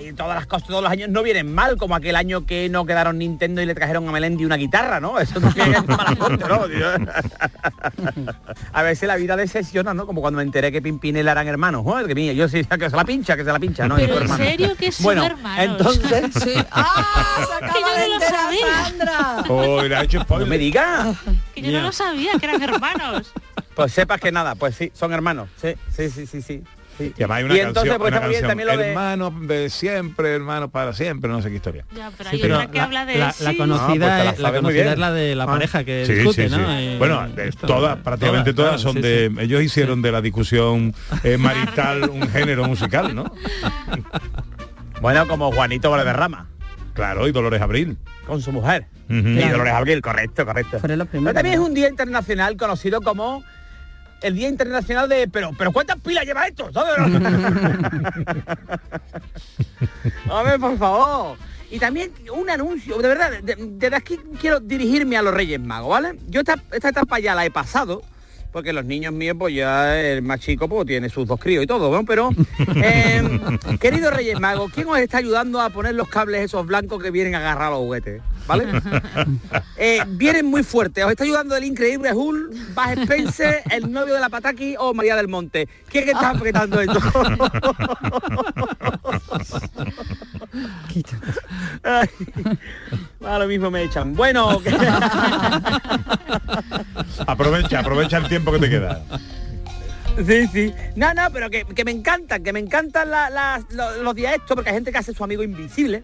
Y todas las cosas todos los años no vienen mal, como aquel año que no quedaron Nintendo y le trajeron a Melendi una guitarra, ¿no? Eso también es mala suerte, ¿no? tío? a veces la vida decepciona, ¿no? Como cuando me enteré que Pimpinela eran hermanos. Joder, que mía, yo sí, que se la pincha, que se la pincha, ¿no? Pero en hermano. serio que son Bueno, hermanos. entonces... ¡Ah! Se acaba Que yo de no lo enterar, sabía. Sandra. Oh, hecho. No me digas. Que yo no lo sabía, que eran hermanos. Pues sepas que nada, pues sí, son hermanos. Sí, sí, sí, sí, sí. Sí. Y además hay una Y entonces, canción, pues, una canción, también lo de- hermanos de siempre, hermanos para siempre, no sé qué historia. Ya, pero Sí, hay pero una que la, habla de la- sí. la conocida, pues la conocida es la de la Ah. pareja que Sí, discute, sí, ¿no? sí. Eh, bueno, de esto, todas, prácticamente todas, claro, son sí, de. sí. Ellos hicieron de la discusión eh, marital un género musical, ¿no? Bueno, como Juanito Valderrama, Claro, y Dolores Abril. con su mujer. Y Claro. Dolores Abril, correcto, correcto. Pero también es un día internacional conocido como el Día Internacional de... Pero, pero ¿cuántas pilas lleva esto? Hombre, por favor. Y también un anuncio, de verdad, de- desde aquí quiero dirigirme a los Reyes Magos, ¿vale? Yo esta, esta etapa ya la he pasado, porque los niños míos, pues ya el más chico pues tiene sus dos críos y todo, ¿no? Pero, eh, queridos Reyes Magos, ¿quién os está ayudando a poner los cables esos blancos que vienen a agarrar los juguetes? ¿Vale? Eh, vienen muy fuertes. Os está ayudando el increíble Hulk, Bas Spencer, el novio de la Pataki o María del Monte. ¿Quién está apretando esto? A lo mismo me echan. Bueno, Aprovecha, aprovecha el tiempo que te queda. sí, sí. No, no, pero que, que me encantan, que me encantan la- los días estos, porque hay gente que hace su amigo invisible.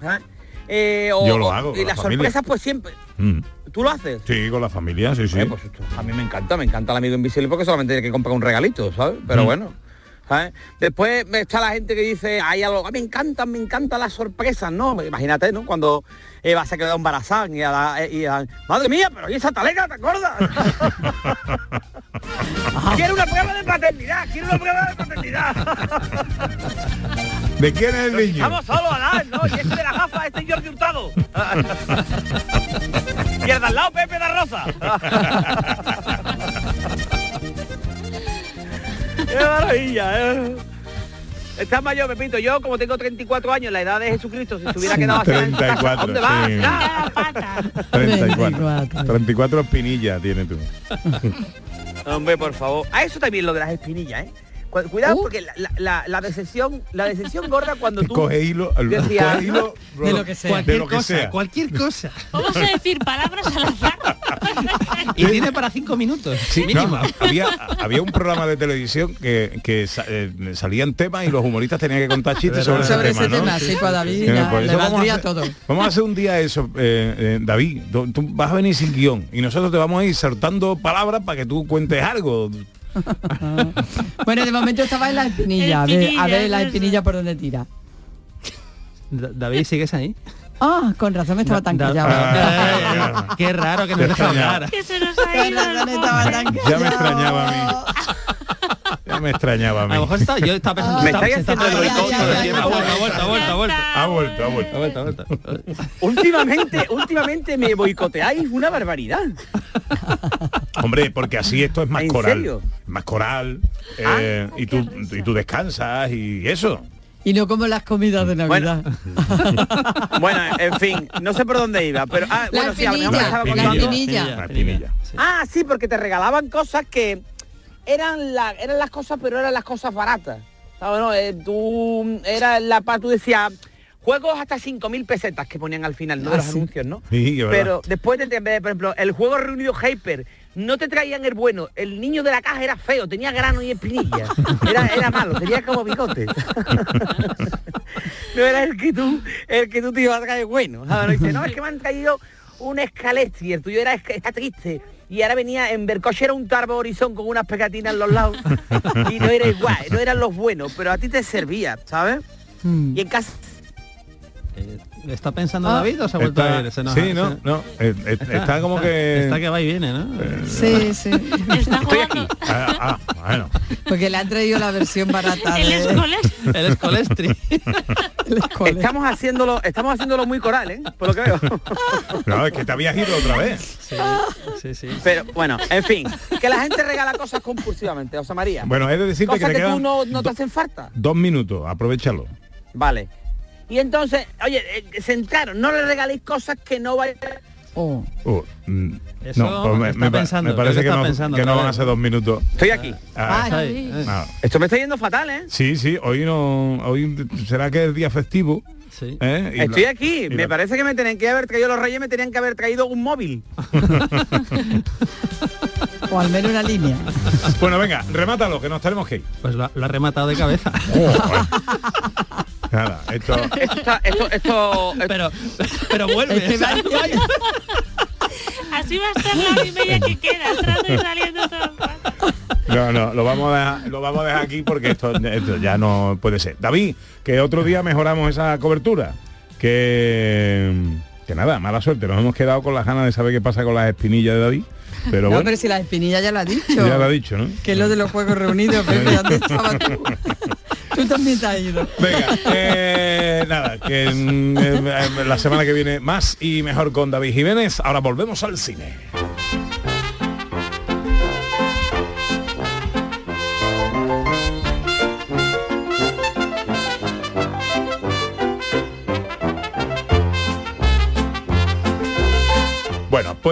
¿sabes? Eh, o- Yo lo hago, Y la las familia. sorpresas, pues siempre. Mm. ¿Tú lo haces? Sí, con la familia, sí, sí. Eh, pues a mí me encanta, me encanta el amigo invisible porque solamente hay que comprar un regalito, ¿sabes? Pero Mm. bueno. ¿Sabes? Después está la gente que dice, ay, algo, "Ah, me encantan, me encantan las sorpresas, ¿no? Imagínate, ¿no? Cuando Eva se quedó embarazada y a la, y a- madre mía, pero ¿y esa talega, te acuerdas? quiero una prueba de paternidad, quiero una prueba de paternidad. ¿De quién es el niño? Estamos solos, Adán, ¿no? Y este de la gafa, este es Jordi Hurtado. y el de al lado, Pepe da Rosa. ¡Qué maravilla! eh! Está mayor, Pepito. Yo, como tengo 34 años, la edad de Jesucristo, si se hubiera quedado así en su casa, 34, ¿dónde vas? sí. Ya. 34. 34 espinillas tiene tú. Hombre, por favor. A eso también lo de las espinillas, ¿eh? Cu- Cuidado Uh. porque la, la, la, decepción, la decepción gorda cuando tú Coge hilo, decías- coge hilo De lo que sea. Cualquier cosa, sea. cualquier cosa. Vamos a decir palabras al azar. Y tiene para cinco minutos. Sí, mínimo. no, había, había un programa de televisión que, que sa- eh, salían temas y los humoristas tenían que contar chistes sobre, Sobre ese ese tema, sí, pues David ya pues le vamos a hacer- todo. Vamos a hacer un día eso, eh, eh, David. tú- Tú vas a venir sin guion y nosotros te vamos a ir soltando palabras para que tú cuentes algo. Bueno, de momento estaba en la espinilla. A ver, a ver Espinillas, la espinilla por dónde tira. Da- David, ¿sigues ahí? Ah, con razón estaba tan Da- callado. Ah, Qué raro que no Te deja extrañaba. hablar. Que se nos ha Con ido el razón estaba pobre. tan Ya me extrañaba a mí. Ya me extrañaba a A mí. lo mejor está, yo estaba pensando Me estaba- estáis haciendo el pensando- boicot todo el tiempo. Ha vuelto, ha vuelto, ha vuelto, ha vuelto. Ha vuelto, ha vuelto. Ha vuelto, ha vuelto. últimamente, últimamente me boicoteáis una barbaridad. Hombre, porque así esto es más ¿En coral. serio? Más coral. eh, y, tú, y tú descansas y eso. Y no como las comidas de Navidad. Bueno, en fin, no sé por dónde iba, pero ah, La bueno, sí, a lo mejor me espinilla, estaba la espinilla. La espinilla. Sí. Ah, sí, porque te regalaban cosas que eran la, eran las cosas, pero eran las cosas baratas. ¿Sabes, no? Eh, tú era la tú decías juegos hasta 5.000 pesetas que ponían al final, no de Ah, los sí. anuncios, ¿no? Sí. Pero después de, por ejemplo, el juego reunido Hyper, no te traían el bueno. El niño de la caja era feo, tenía grano y espinillas. Era, era malo, tenía como bigote. no era el que tú, el que tú te ibas a traer bueno. ¿sabes? No, dice, no, es que me han traído un escalestri, el tuyo era está triste. Y ahora venía, en Bercoche era un tarbo horizon con unas pegatinas en los lados. y no era igual, no eran los buenos, pero a ti te servía, ¿sabes? Mm. Y en casa Eh, ¿Está pensando Ah. David o se ha vuelto Está- a ir? Se nos- sí, se- no, no. eh, eh, está, como que. Está que va y viene, ¿no? Sí, sí. Está jugando. Ah, ah, bueno. Porque le han traído la versión barata El de... escoles. El escolestri. Estamos haciéndolo, estamos haciéndolo muy coral, ¿eh? Por lo que veo. No, es que te habías ido otra vez. Sí, sí. Pero bueno, en fin, que la gente regala cosas compulsivamente, José María. Bueno, he de decirte que te que, tú no, no te hacen falta. Dos minutos, aprovechalo. Vale. Y entonces, oye, eh, centraron, no le regaléis cosas que no vayan Uh, mm, Eso no, pues me, está me pensando, me parece que no, pensando que no van a ser dos minutos. Estoy aquí. Ah, ah. Esto me está yendo fatal, ¿eh? Sí, sí, hoy no, hoy será que es día festivo. ¿eh? Y Estoy la- aquí. Me la- parece que me tenían que haber traído los reyes, me tenían que haber traído un móvil. O al menos una línea. Bueno, venga, remátalo, que nos tenemos que ir. Pues lo, ha- lo ha rematado de cabeza. Nada, esto... Esto, está- esto, esto, pero, pero vuelve. Es que o sea, vaya- Así va a estar la hora y media que queda, entrando y saliendo todo. No, no, lo vamos a dejar, lo vamos a dejar aquí porque esto, esto ya no puede ser. David, que otro día mejoramos esa cobertura. Que, que nada, mala suerte. Nos hemos quedado con las ganas de saber qué pasa con las espinillas de David. Pero no, bueno, pero si la espinilla ya lo ha dicho. ya lo ha dicho, ¿no? Que es lo de los juegos reunidos, Pepe, ¿dónde estabas tú? Tú también te ido. Venga, eh, nada, que mm, eh, la semana que viene más y mejor con David Jiménez. Ahora volvemos al cine.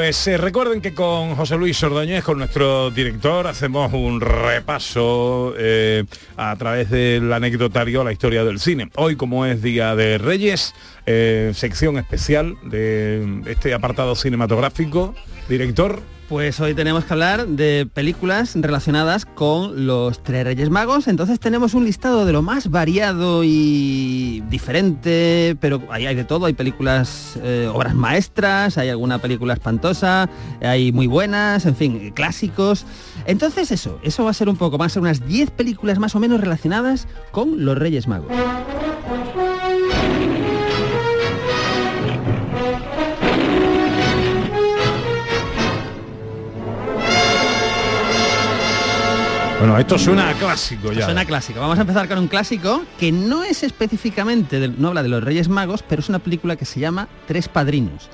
Pues eh, recuerden que con José Luis Ordóñez, con nuestro director, hacemos un repaso eh, a través del anecdotario a la historia del cine. Hoy, como es Día de Reyes, eh, sección especial de este apartado cinematográfico. Director, Pues hoy tenemos que hablar de películas relacionadas con los tres Reyes Magos. Entonces tenemos un listado de lo más variado y diferente, pero ahí hay de todo. Hay películas, eh, obras maestras, hay alguna película espantosa, hay muy buenas, en fin, clásicos. Entonces eso, eso va a ser un poco, van a ser unas 10 películas más o menos relacionadas con los Reyes Magos. Bueno, esto suena a clásico ya. Suena clásico. Vamos a empezar con un clásico que no es específicamente, del- no habla de los Reyes Magos, pero es una película que se llama Tres Padrinos.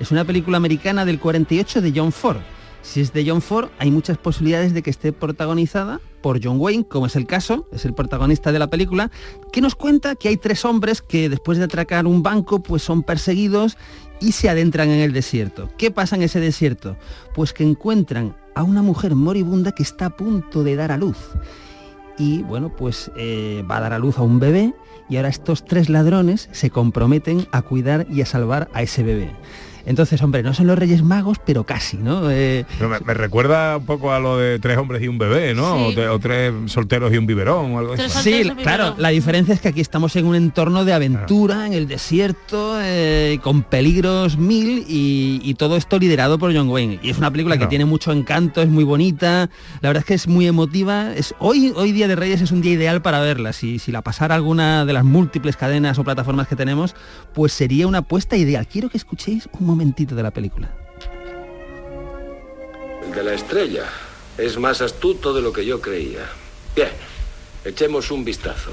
Es una película americana del 48 de John Ford. Si es de John Ford, hay muchas posibilidades de que esté protagonizada por John Wayne, como es el caso, es el protagonista de la película, que nos cuenta que hay tres hombres que después de atracar un banco, pues son perseguidos y se adentran en el desierto. ¿Qué pasa en ese desierto? Pues que encuentran a una mujer moribunda que está a punto de dar a luz y bueno, pues eh, va a dar a luz a un bebé y ahora estos tres ladrones se comprometen a cuidar y a salvar a ese bebé. Entonces, hombre, no son los Reyes Magos, pero casi, ¿no? Eh, Pero me, me recuerda un poco a lo de tres hombres y un bebé, ¿no? Sí. O, te- o tres solteros y un biberón o algo así. Sí, claro, la diferencia es que aquí estamos en un entorno de aventura, en el desierto, eh, con peligros mil y, y todo esto liderado por John Wayne. Y es una película que tiene mucho encanto, es muy bonita, la verdad es que es muy emotiva. Es, hoy, hoy Día de Reyes es un día ideal para verla. Si, si la pasara alguna de las múltiples cadenas o plataformas que tenemos, pues sería una apuesta ideal. Quiero que escuchéis un momentito de la película. El de la estrella es más astuto de lo que yo creía. Bien, echemos un vistazo.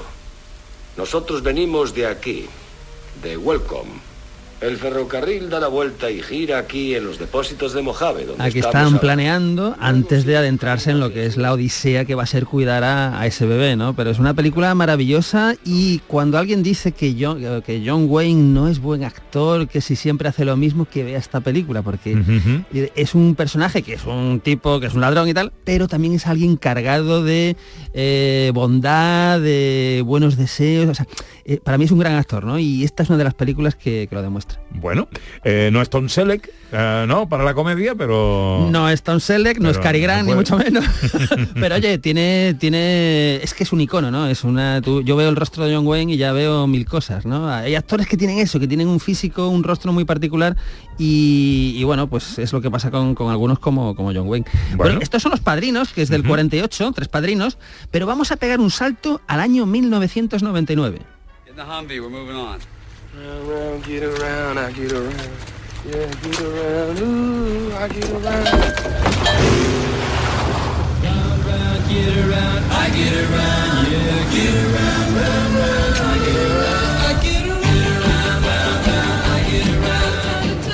Nosotros venimos de aquí, de Welcome. El ferrocarril da la vuelta y gira aquí en los depósitos de Mojave, donde Aquí están ahora. planeando antes de adentrarse en lo que es la odisea que va a ser cuidar a, a ese bebé, ¿no? Pero es una película maravillosa y cuando alguien dice que John, que John Wayne no es buen actor, que si siempre hace lo mismo, que vea esta película, porque es un personaje que es un tipo, que es un ladrón y tal, pero también es alguien cargado de eh, bondad, de buenos deseos, o sea, eh, para mí es un gran actor, ¿no? Y esta es una de las películas que, que lo demuestra. Bueno, eh, no es Tom Selleck, eh, no, para la comedia, pero... No es Tom Selleck, no es Cary no Grant, ni mucho menos. Pero oye, tiene, tiene, es que es un icono, ¿no? Es una, tú- yo veo el rostro de John Wayne y ya veo mil cosas, ¿no? Hay actores que tienen eso, que tienen un físico, un rostro muy particular y, y bueno, pues es lo que pasa con, con algunos como, como John Wayne. Bueno. estos son los padrinos, que es del 48, tres padrinos, pero vamos a pegar un salto al año 1999.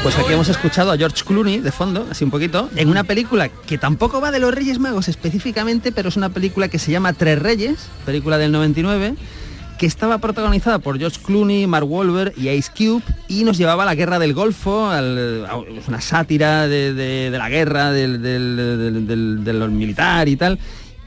Pues aquí hemos escuchado a George Clooney de fondo, así un poquito, en una película que tampoco va de los Reyes Magos específicamente, pero es una película que se llama Tres Reyes, película del 99, que estaba protagonizada por George Clooney, Mark Wahlberg y Ice Cube y nos llevaba a la guerra del Golfo, al- a es una sátira de, la guerra, del, militar y tal.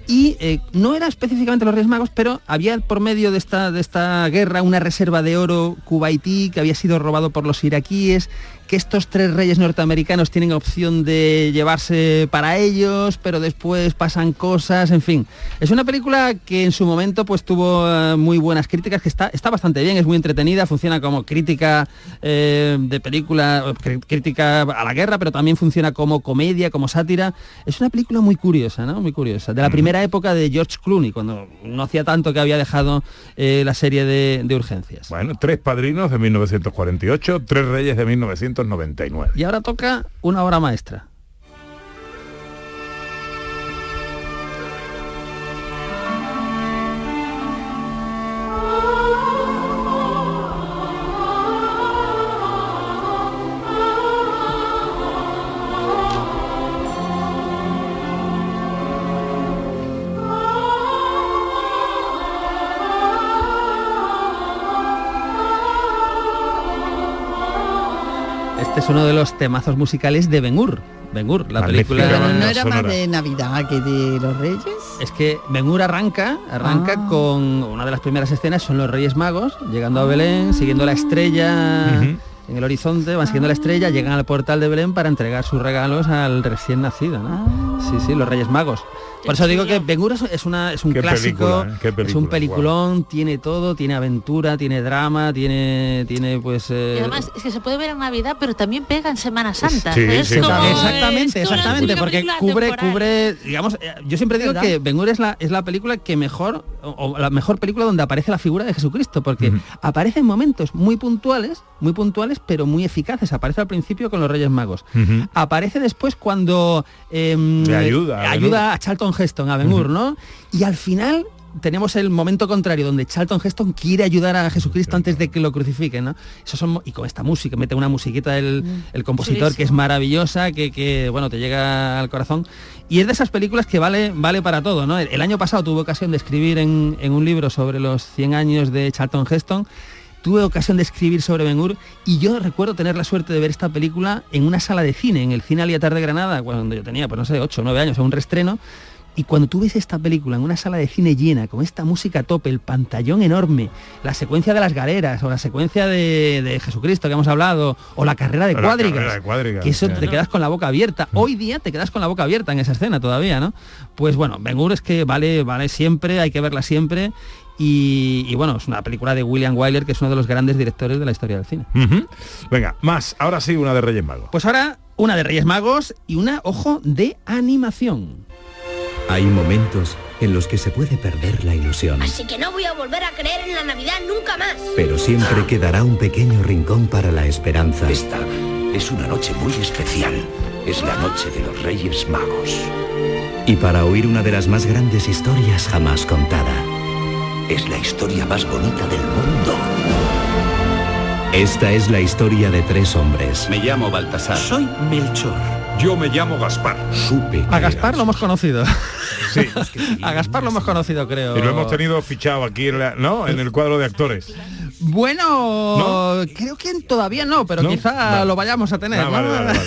Y eh, no era específicamente los Reyes Magos, pero había por medio de esta, de esta guerra una reserva de oro kuwaití que había sido robado por los iraquíes, que estos tres reyes norteamericanos tienen opción de llevarse para ellos, pero después pasan cosas, en fin. Es una película que en su momento pues tuvo eh, muy buenas críticas, que está, está bastante bien, es muy entretenida, funciona como crítica eh, de película, crí- crítica a la guerra, pero también funciona como comedia, como sátira. Es una película muy curiosa, ¿no? Muy curiosa. De la primera época de George Clooney, cuando no hacía tanto que había dejado eh, la serie de, de urgencias. Bueno, tres padrinos de 1948, tres reyes de 1999. Y ahora toca una obra maestra. Este es uno de los temazos musicales de Ben Hur. Ben Hur, la Magnífica película... Pero no era más de Navidad que de los Reyes. Es que Ben Hur arranca, arranca Ah. con una de las primeras escenas son los Reyes Magos llegando a Belén, siguiendo la estrella en el horizonte, van siguiendo la estrella, llegan al portal de Belén para entregar sus regalos al recién nacido, ¿no? Sí, sí, los Reyes Magos. Por eso digo que Ben Hur es- una es un Qué clásico, película, ¿eh? Qué es un peliculón, tiene todo, tiene aventura, tiene drama, tiene tiene pues eh, Y además es que se puede ver en Navidad, pero también pega en Semana Santa. Sí, Es sí, como- exactamente, es exactamente, porque cubre, temporal. cubre, digamos, eh, yo siempre digo ¿Verdad? que Ben Hur es la, es la película que mejor, o, o la mejor película donde aparece la figura de Jesucristo, porque aparece en momentos muy puntuales, muy puntuales, pero muy eficaces. Aparece al principio con los Reyes Magos. Aparece después cuando em, ayuda a Ben ayuda Hur. a Charlton Heston, a Ben Hur, ¿no? Y al final tenemos el momento contrario donde Charlton Heston quiere ayudar a Jesucristo antes de que lo crucifiquen, ¿no? Eso son, y con esta música, mete una musiquita del el compositor que es maravillosa, que, que, bueno, te llega al corazón. Y es de esas películas que vale, vale para todo, ¿no? El, el año pasado tuve ocasión de escribir en, en un libro sobre los 100 años de Charlton Heston. Tuve ocasión de escribir sobre Ben Hur y yo recuerdo tener la suerte de ver esta película en una sala de cine, en el Cine Aliatar de Granada, cuando yo tenía, pues no sé, 8 o 9 años, en un restreno. Y cuando tú ves esta película en una sala de cine llena, con esta música a tope, el pantallón enorme, la secuencia de las galeras, o la secuencia de, de Jesucristo que hemos hablado, o la carrera de La cuadrigas, carrera de cuadrigas, que eso te quedas con la boca abierta. Hoy día te quedas con la boca abierta en esa escena todavía, ¿no? Pues bueno, Ben Hur es que vale, vale siempre, hay que verla siempre. Y, y bueno, es una película de William Wyler, que es uno de los grandes directores de la historia del cine. Venga, más. Ahora sí, una de Reyes Magos. Pues ahora una de Reyes Magos y una, ojo, de animación. Hay momentos en los que se puede perder la ilusión, Así que no voy a volver a creer en la Navidad nunca más. pero siempre quedará un pequeño rincón para la esperanza. Esta es una noche muy especial. Es la noche de los Reyes Magos. Y para oír una de las más grandes historias jamás contada. Es la historia más bonita del mundo. Esta es la historia de tres hombres. Me llamo Baltasar. Soy Melchor. Yo me llamo Gaspar. Supe. A Gaspar lo hemos conocido. Sí. A Gaspar lo hemos conocido, creo. Y lo hemos tenido fichado aquí en, la- ¿no? en el cuadro de actores. Bueno, creo que todavía no, pero ¿No? quizá Vale. lo vayamos a tener. Ah, ¿no? vale, vale, vale.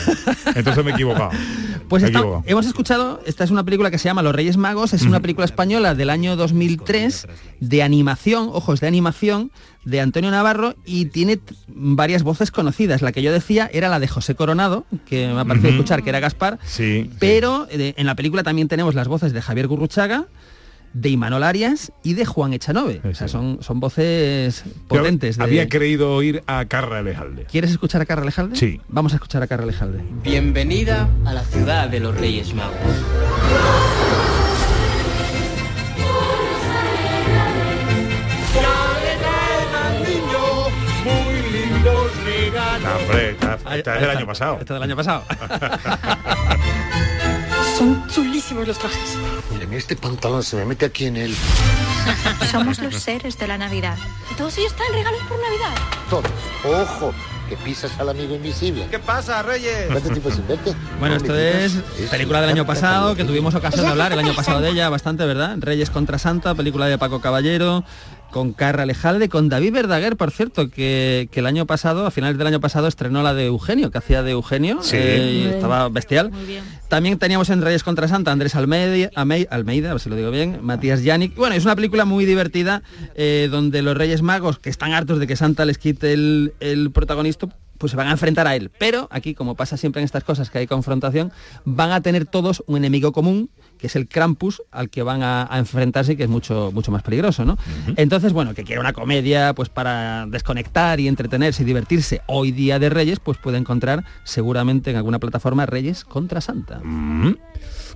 Entonces me he equivocado. Pues hemos escuchado, esta es una película que se llama Los Reyes Magos, es una película española del año 2003 de animación, ojos de animación, de Antonio Navarro y tiene varias voces conocidas. La que yo decía era la de José Coronado, que me ha parecido escuchar que era Gaspar, Sí. pero eh, en la película también tenemos las voces de Javier Gurruchaga, de Imanol Arias y de Juan Echanove. O sea, son, son voces potentes. de- Había creído oír a Carra Alejalde. ¿Quieres escuchar a Carra Lejalde? Sí. Vamos a escuchar a Carra Lejalde. Bienvenida a la ciudad de los Reyes Magos. No, hombre, esta, esta es del año pasado. Esta del año pasado. Son chulísimos los trajes. Miren, este pantalón se me mete aquí en el... Somos los seres de la Navidad. Todos ellos traen regalos por Navidad. Todos. Ojo, que pisas al amigo invisible. ¿Qué pasa, Reyes? ¿Cuánto tiempo sin verte? Bueno, esto es película del año pasado, que tuvimos ocasión de hablar el año pasado de ella bastante, ¿verdad? Reyes contra Santa, película de Paco Caballero, con Carra Lejalde, con David Verdaguer, por cierto, que, que el año pasado, a finales del año pasado, estrenó la de Eugenio, que hacía de Eugenio, Sí. eh, y estaba bestial. También teníamos en Reyes contra Santa Andrés Almeida, Almeida, a ver si lo digo bien, Matías Yannick. Bueno, es una película muy divertida eh, donde los Reyes Magos, que están hartos de que Santa les quite el, el protagonista, pues se van a enfrentar a él. Pero aquí, como pasa siempre en estas cosas, que hay confrontación, van a tener todos un enemigo común, que es el Krampus, al que van a, a enfrentarse y que es mucho, mucho más peligroso, ¿no? Entonces, bueno, que quiera una comedia, pues para desconectar y entretenerse y divertirse hoy día de Reyes, pues puede encontrar seguramente en alguna plataforma Reyes contra Santa.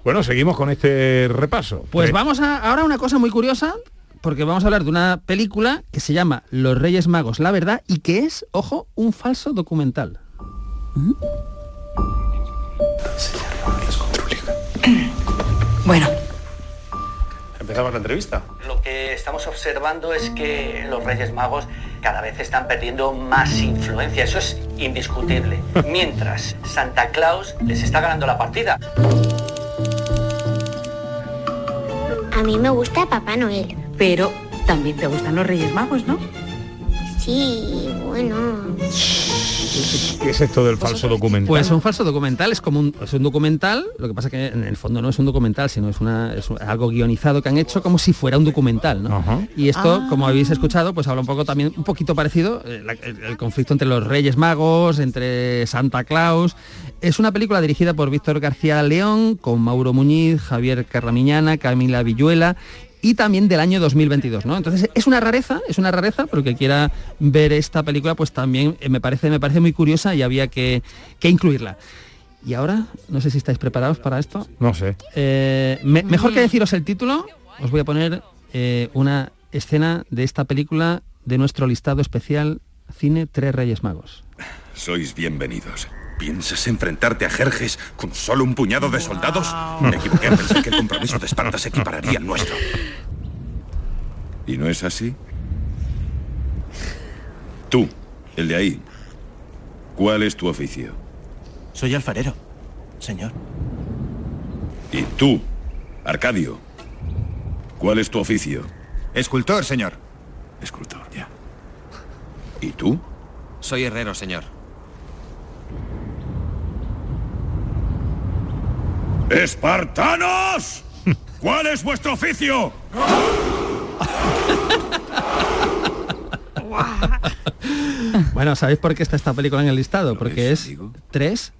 Bueno, seguimos con este repaso. Pues Eh, vamos a ahora una cosa muy curiosa, porque vamos a hablar de una película que se llama Los Reyes Magos, la verdad, y que es, ojo, un falso documental. Bueno, Empezamos la entrevista. Lo que estamos observando es que los Reyes Magos cada vez están perdiendo más influencia, eso es indiscutible. Mientras Santa Claus les está ganando la partida. A mí me gusta Papá Noel. pero también te gustan los Reyes Magos, ¿no? Sí, bueno. ¿Qué es esto del falso documental? Pues un falso documental es como un, es un documental, lo que pasa que en el fondo no es un documental, sino es, una, es algo guionizado que han hecho como si fuera un documental, ¿no? Y esto, Ah. como habéis escuchado, pues habla un poco también, un poquito parecido, eh, el, el conflicto entre los Reyes Magos, entre Santa Claus. Es una película dirigida por Víctor García León, con Mauro Muñiz, Javier Carramiñana, Camila Villuela y también del año 2022, ¿no? Entonces es una rareza, es una rareza, pero que quiera ver esta película, pues también eh, me parece, me parece muy curiosa y había que, que incluirla. Y ahora, no sé si estáis preparados para esto. No sé. Eh, me- mejor que deciros el título, os voy a poner eh, una escena de esta película de nuestro listado especial Cine Tres Reyes Magos. Sois bienvenidos. ¿Piensas enfrentarte a Jerjes con solo un puñado de soldados? Me equivoqué al pensar que el compromiso de Esparta se equipararía al nuestro. ¿Y no es así? Tú, el de ahí. ¿Cuál es tu oficio? Soy alfarero, señor. Y tú, Arcadio. ¿Cuál es tu oficio? Escultor, señor. Escultor, ya. ¿Y tú? Soy herrero, señor. ¡Espartanos! ¿Cuál es vuestro oficio? Bueno, ¿sabéis por qué está esta película en el listado? Porque es tres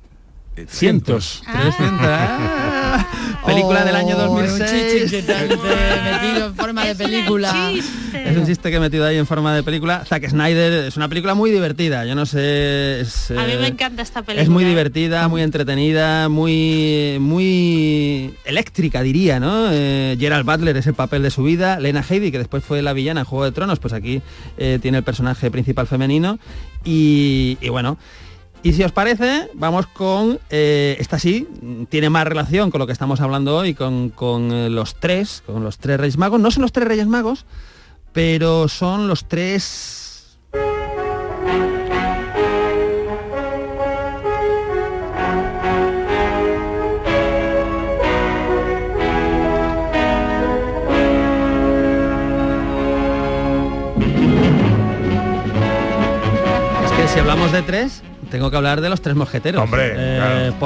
cientos. Ah. 300. Ah. Película del año Oh, un 2006. chichi inquietante, metido en forma de película. Es un chiste que he metido ahí en forma de película. Zack Snyder es una película muy divertida. Yo no sé. Es, A mí me eh, encanta esta película. Es muy divertida, muy entretenida, muy muy eléctrica, diría, ¿no? Eh, Gerald Butler es el papel de su vida. Lena Headey, que después fue la villana en Juego de Tronos, pues aquí eh, tiene el personaje principal femenino. Y, y bueno. Y si os parece, vamos con, eh, esta sí, tiene más relación con lo que estamos hablando hoy, con, con, eh, los tres, con los tres Reyes Magos. No son los tres Reyes Magos, pero son los tres Es que si hablamos de tres, tengo que hablar de los tres mosqueteros. Hombre, Eh, claro.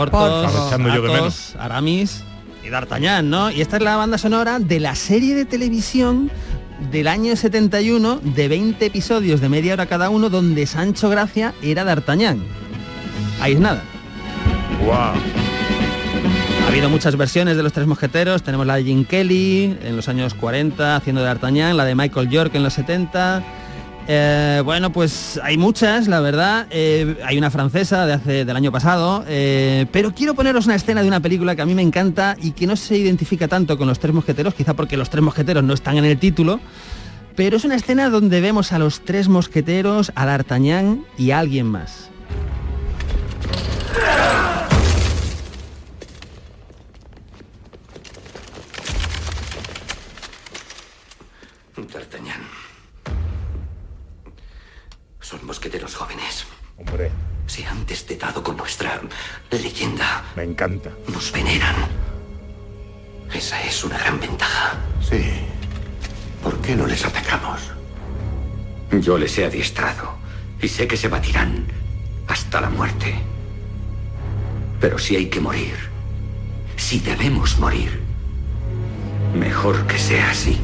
Aramis y D'Artagnan, ¿no? Y esta es la banda sonora de la serie de televisión del año 71 de 20 episodios de media hora cada uno donde Sancho Gracia era D'Artagnan. Ahí es nada. Ha habido muchas versiones de los tres mosqueteros. Tenemos la de Jim Kelly en los años 40 haciendo de D'Artagnan, la de Michael York en los 70. Eh, bueno, pues hay muchas, la verdad. Eh, hay una francesa de hace del año pasado, eh, pero quiero poneros una escena de una película que a mí me encanta y que no se identifica tanto con los tres mosqueteros, quizá porque los tres mosqueteros no están en el título, pero es una escena donde vemos a los tres mosqueteros, a D'Artagnan y a alguien más. D'Artagnan. Son mosqueteros jóvenes. Hombre. Se han destetado con nuestra leyenda. Me encanta. Nos veneran. Esa es una gran ventaja. Sí. ¿Por qué no les atacamos? Yo les he adiestrado y sé que se batirán hasta la muerte. Pero si hay que morir, si debemos morir, mejor que sea así.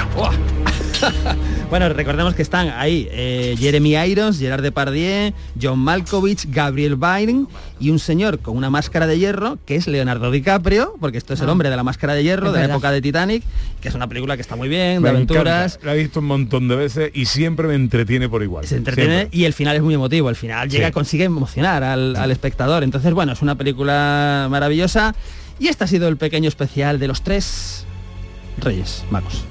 bueno, recordemos que están ahí eh, Jeremy Irons, Gerard Depardieu, John Malkovich, Gabriel Byrne y un señor con una máscara de hierro que es Leonardo DiCaprio, porque esto es el Ah. hombre de la máscara de hierro de la época de Titanic, que es una película que está muy bien, Me de aventuras. encanta. La he visto un montón de veces y siempre me entretiene por igual. se entretiene Siempre. y el final es muy emotivo. El final llega, Sí. consigue emocionar al, al espectador. Entonces, bueno, es una película maravillosa. Y este ha sido el pequeño especial de los tres Reyes Magos.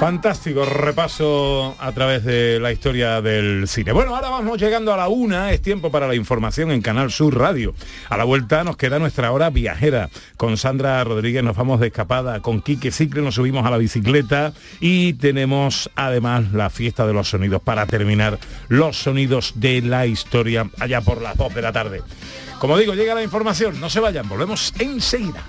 Fantástico repaso a través de la historia del cine. Bueno, ahora vamos llegando a la una, es tiempo para la información en Canal Sur Radio. A la vuelta nos queda nuestra hora viajera. Con Sandra Rodríguez nos vamos de escapada, con Quique Cicle nos subimos a la bicicleta y tenemos además la fiesta de los sonidos para terminar los sonidos de la historia allá por las 2 de la tarde. Como digo, llega la información, no se vayan, volvemos enseguida.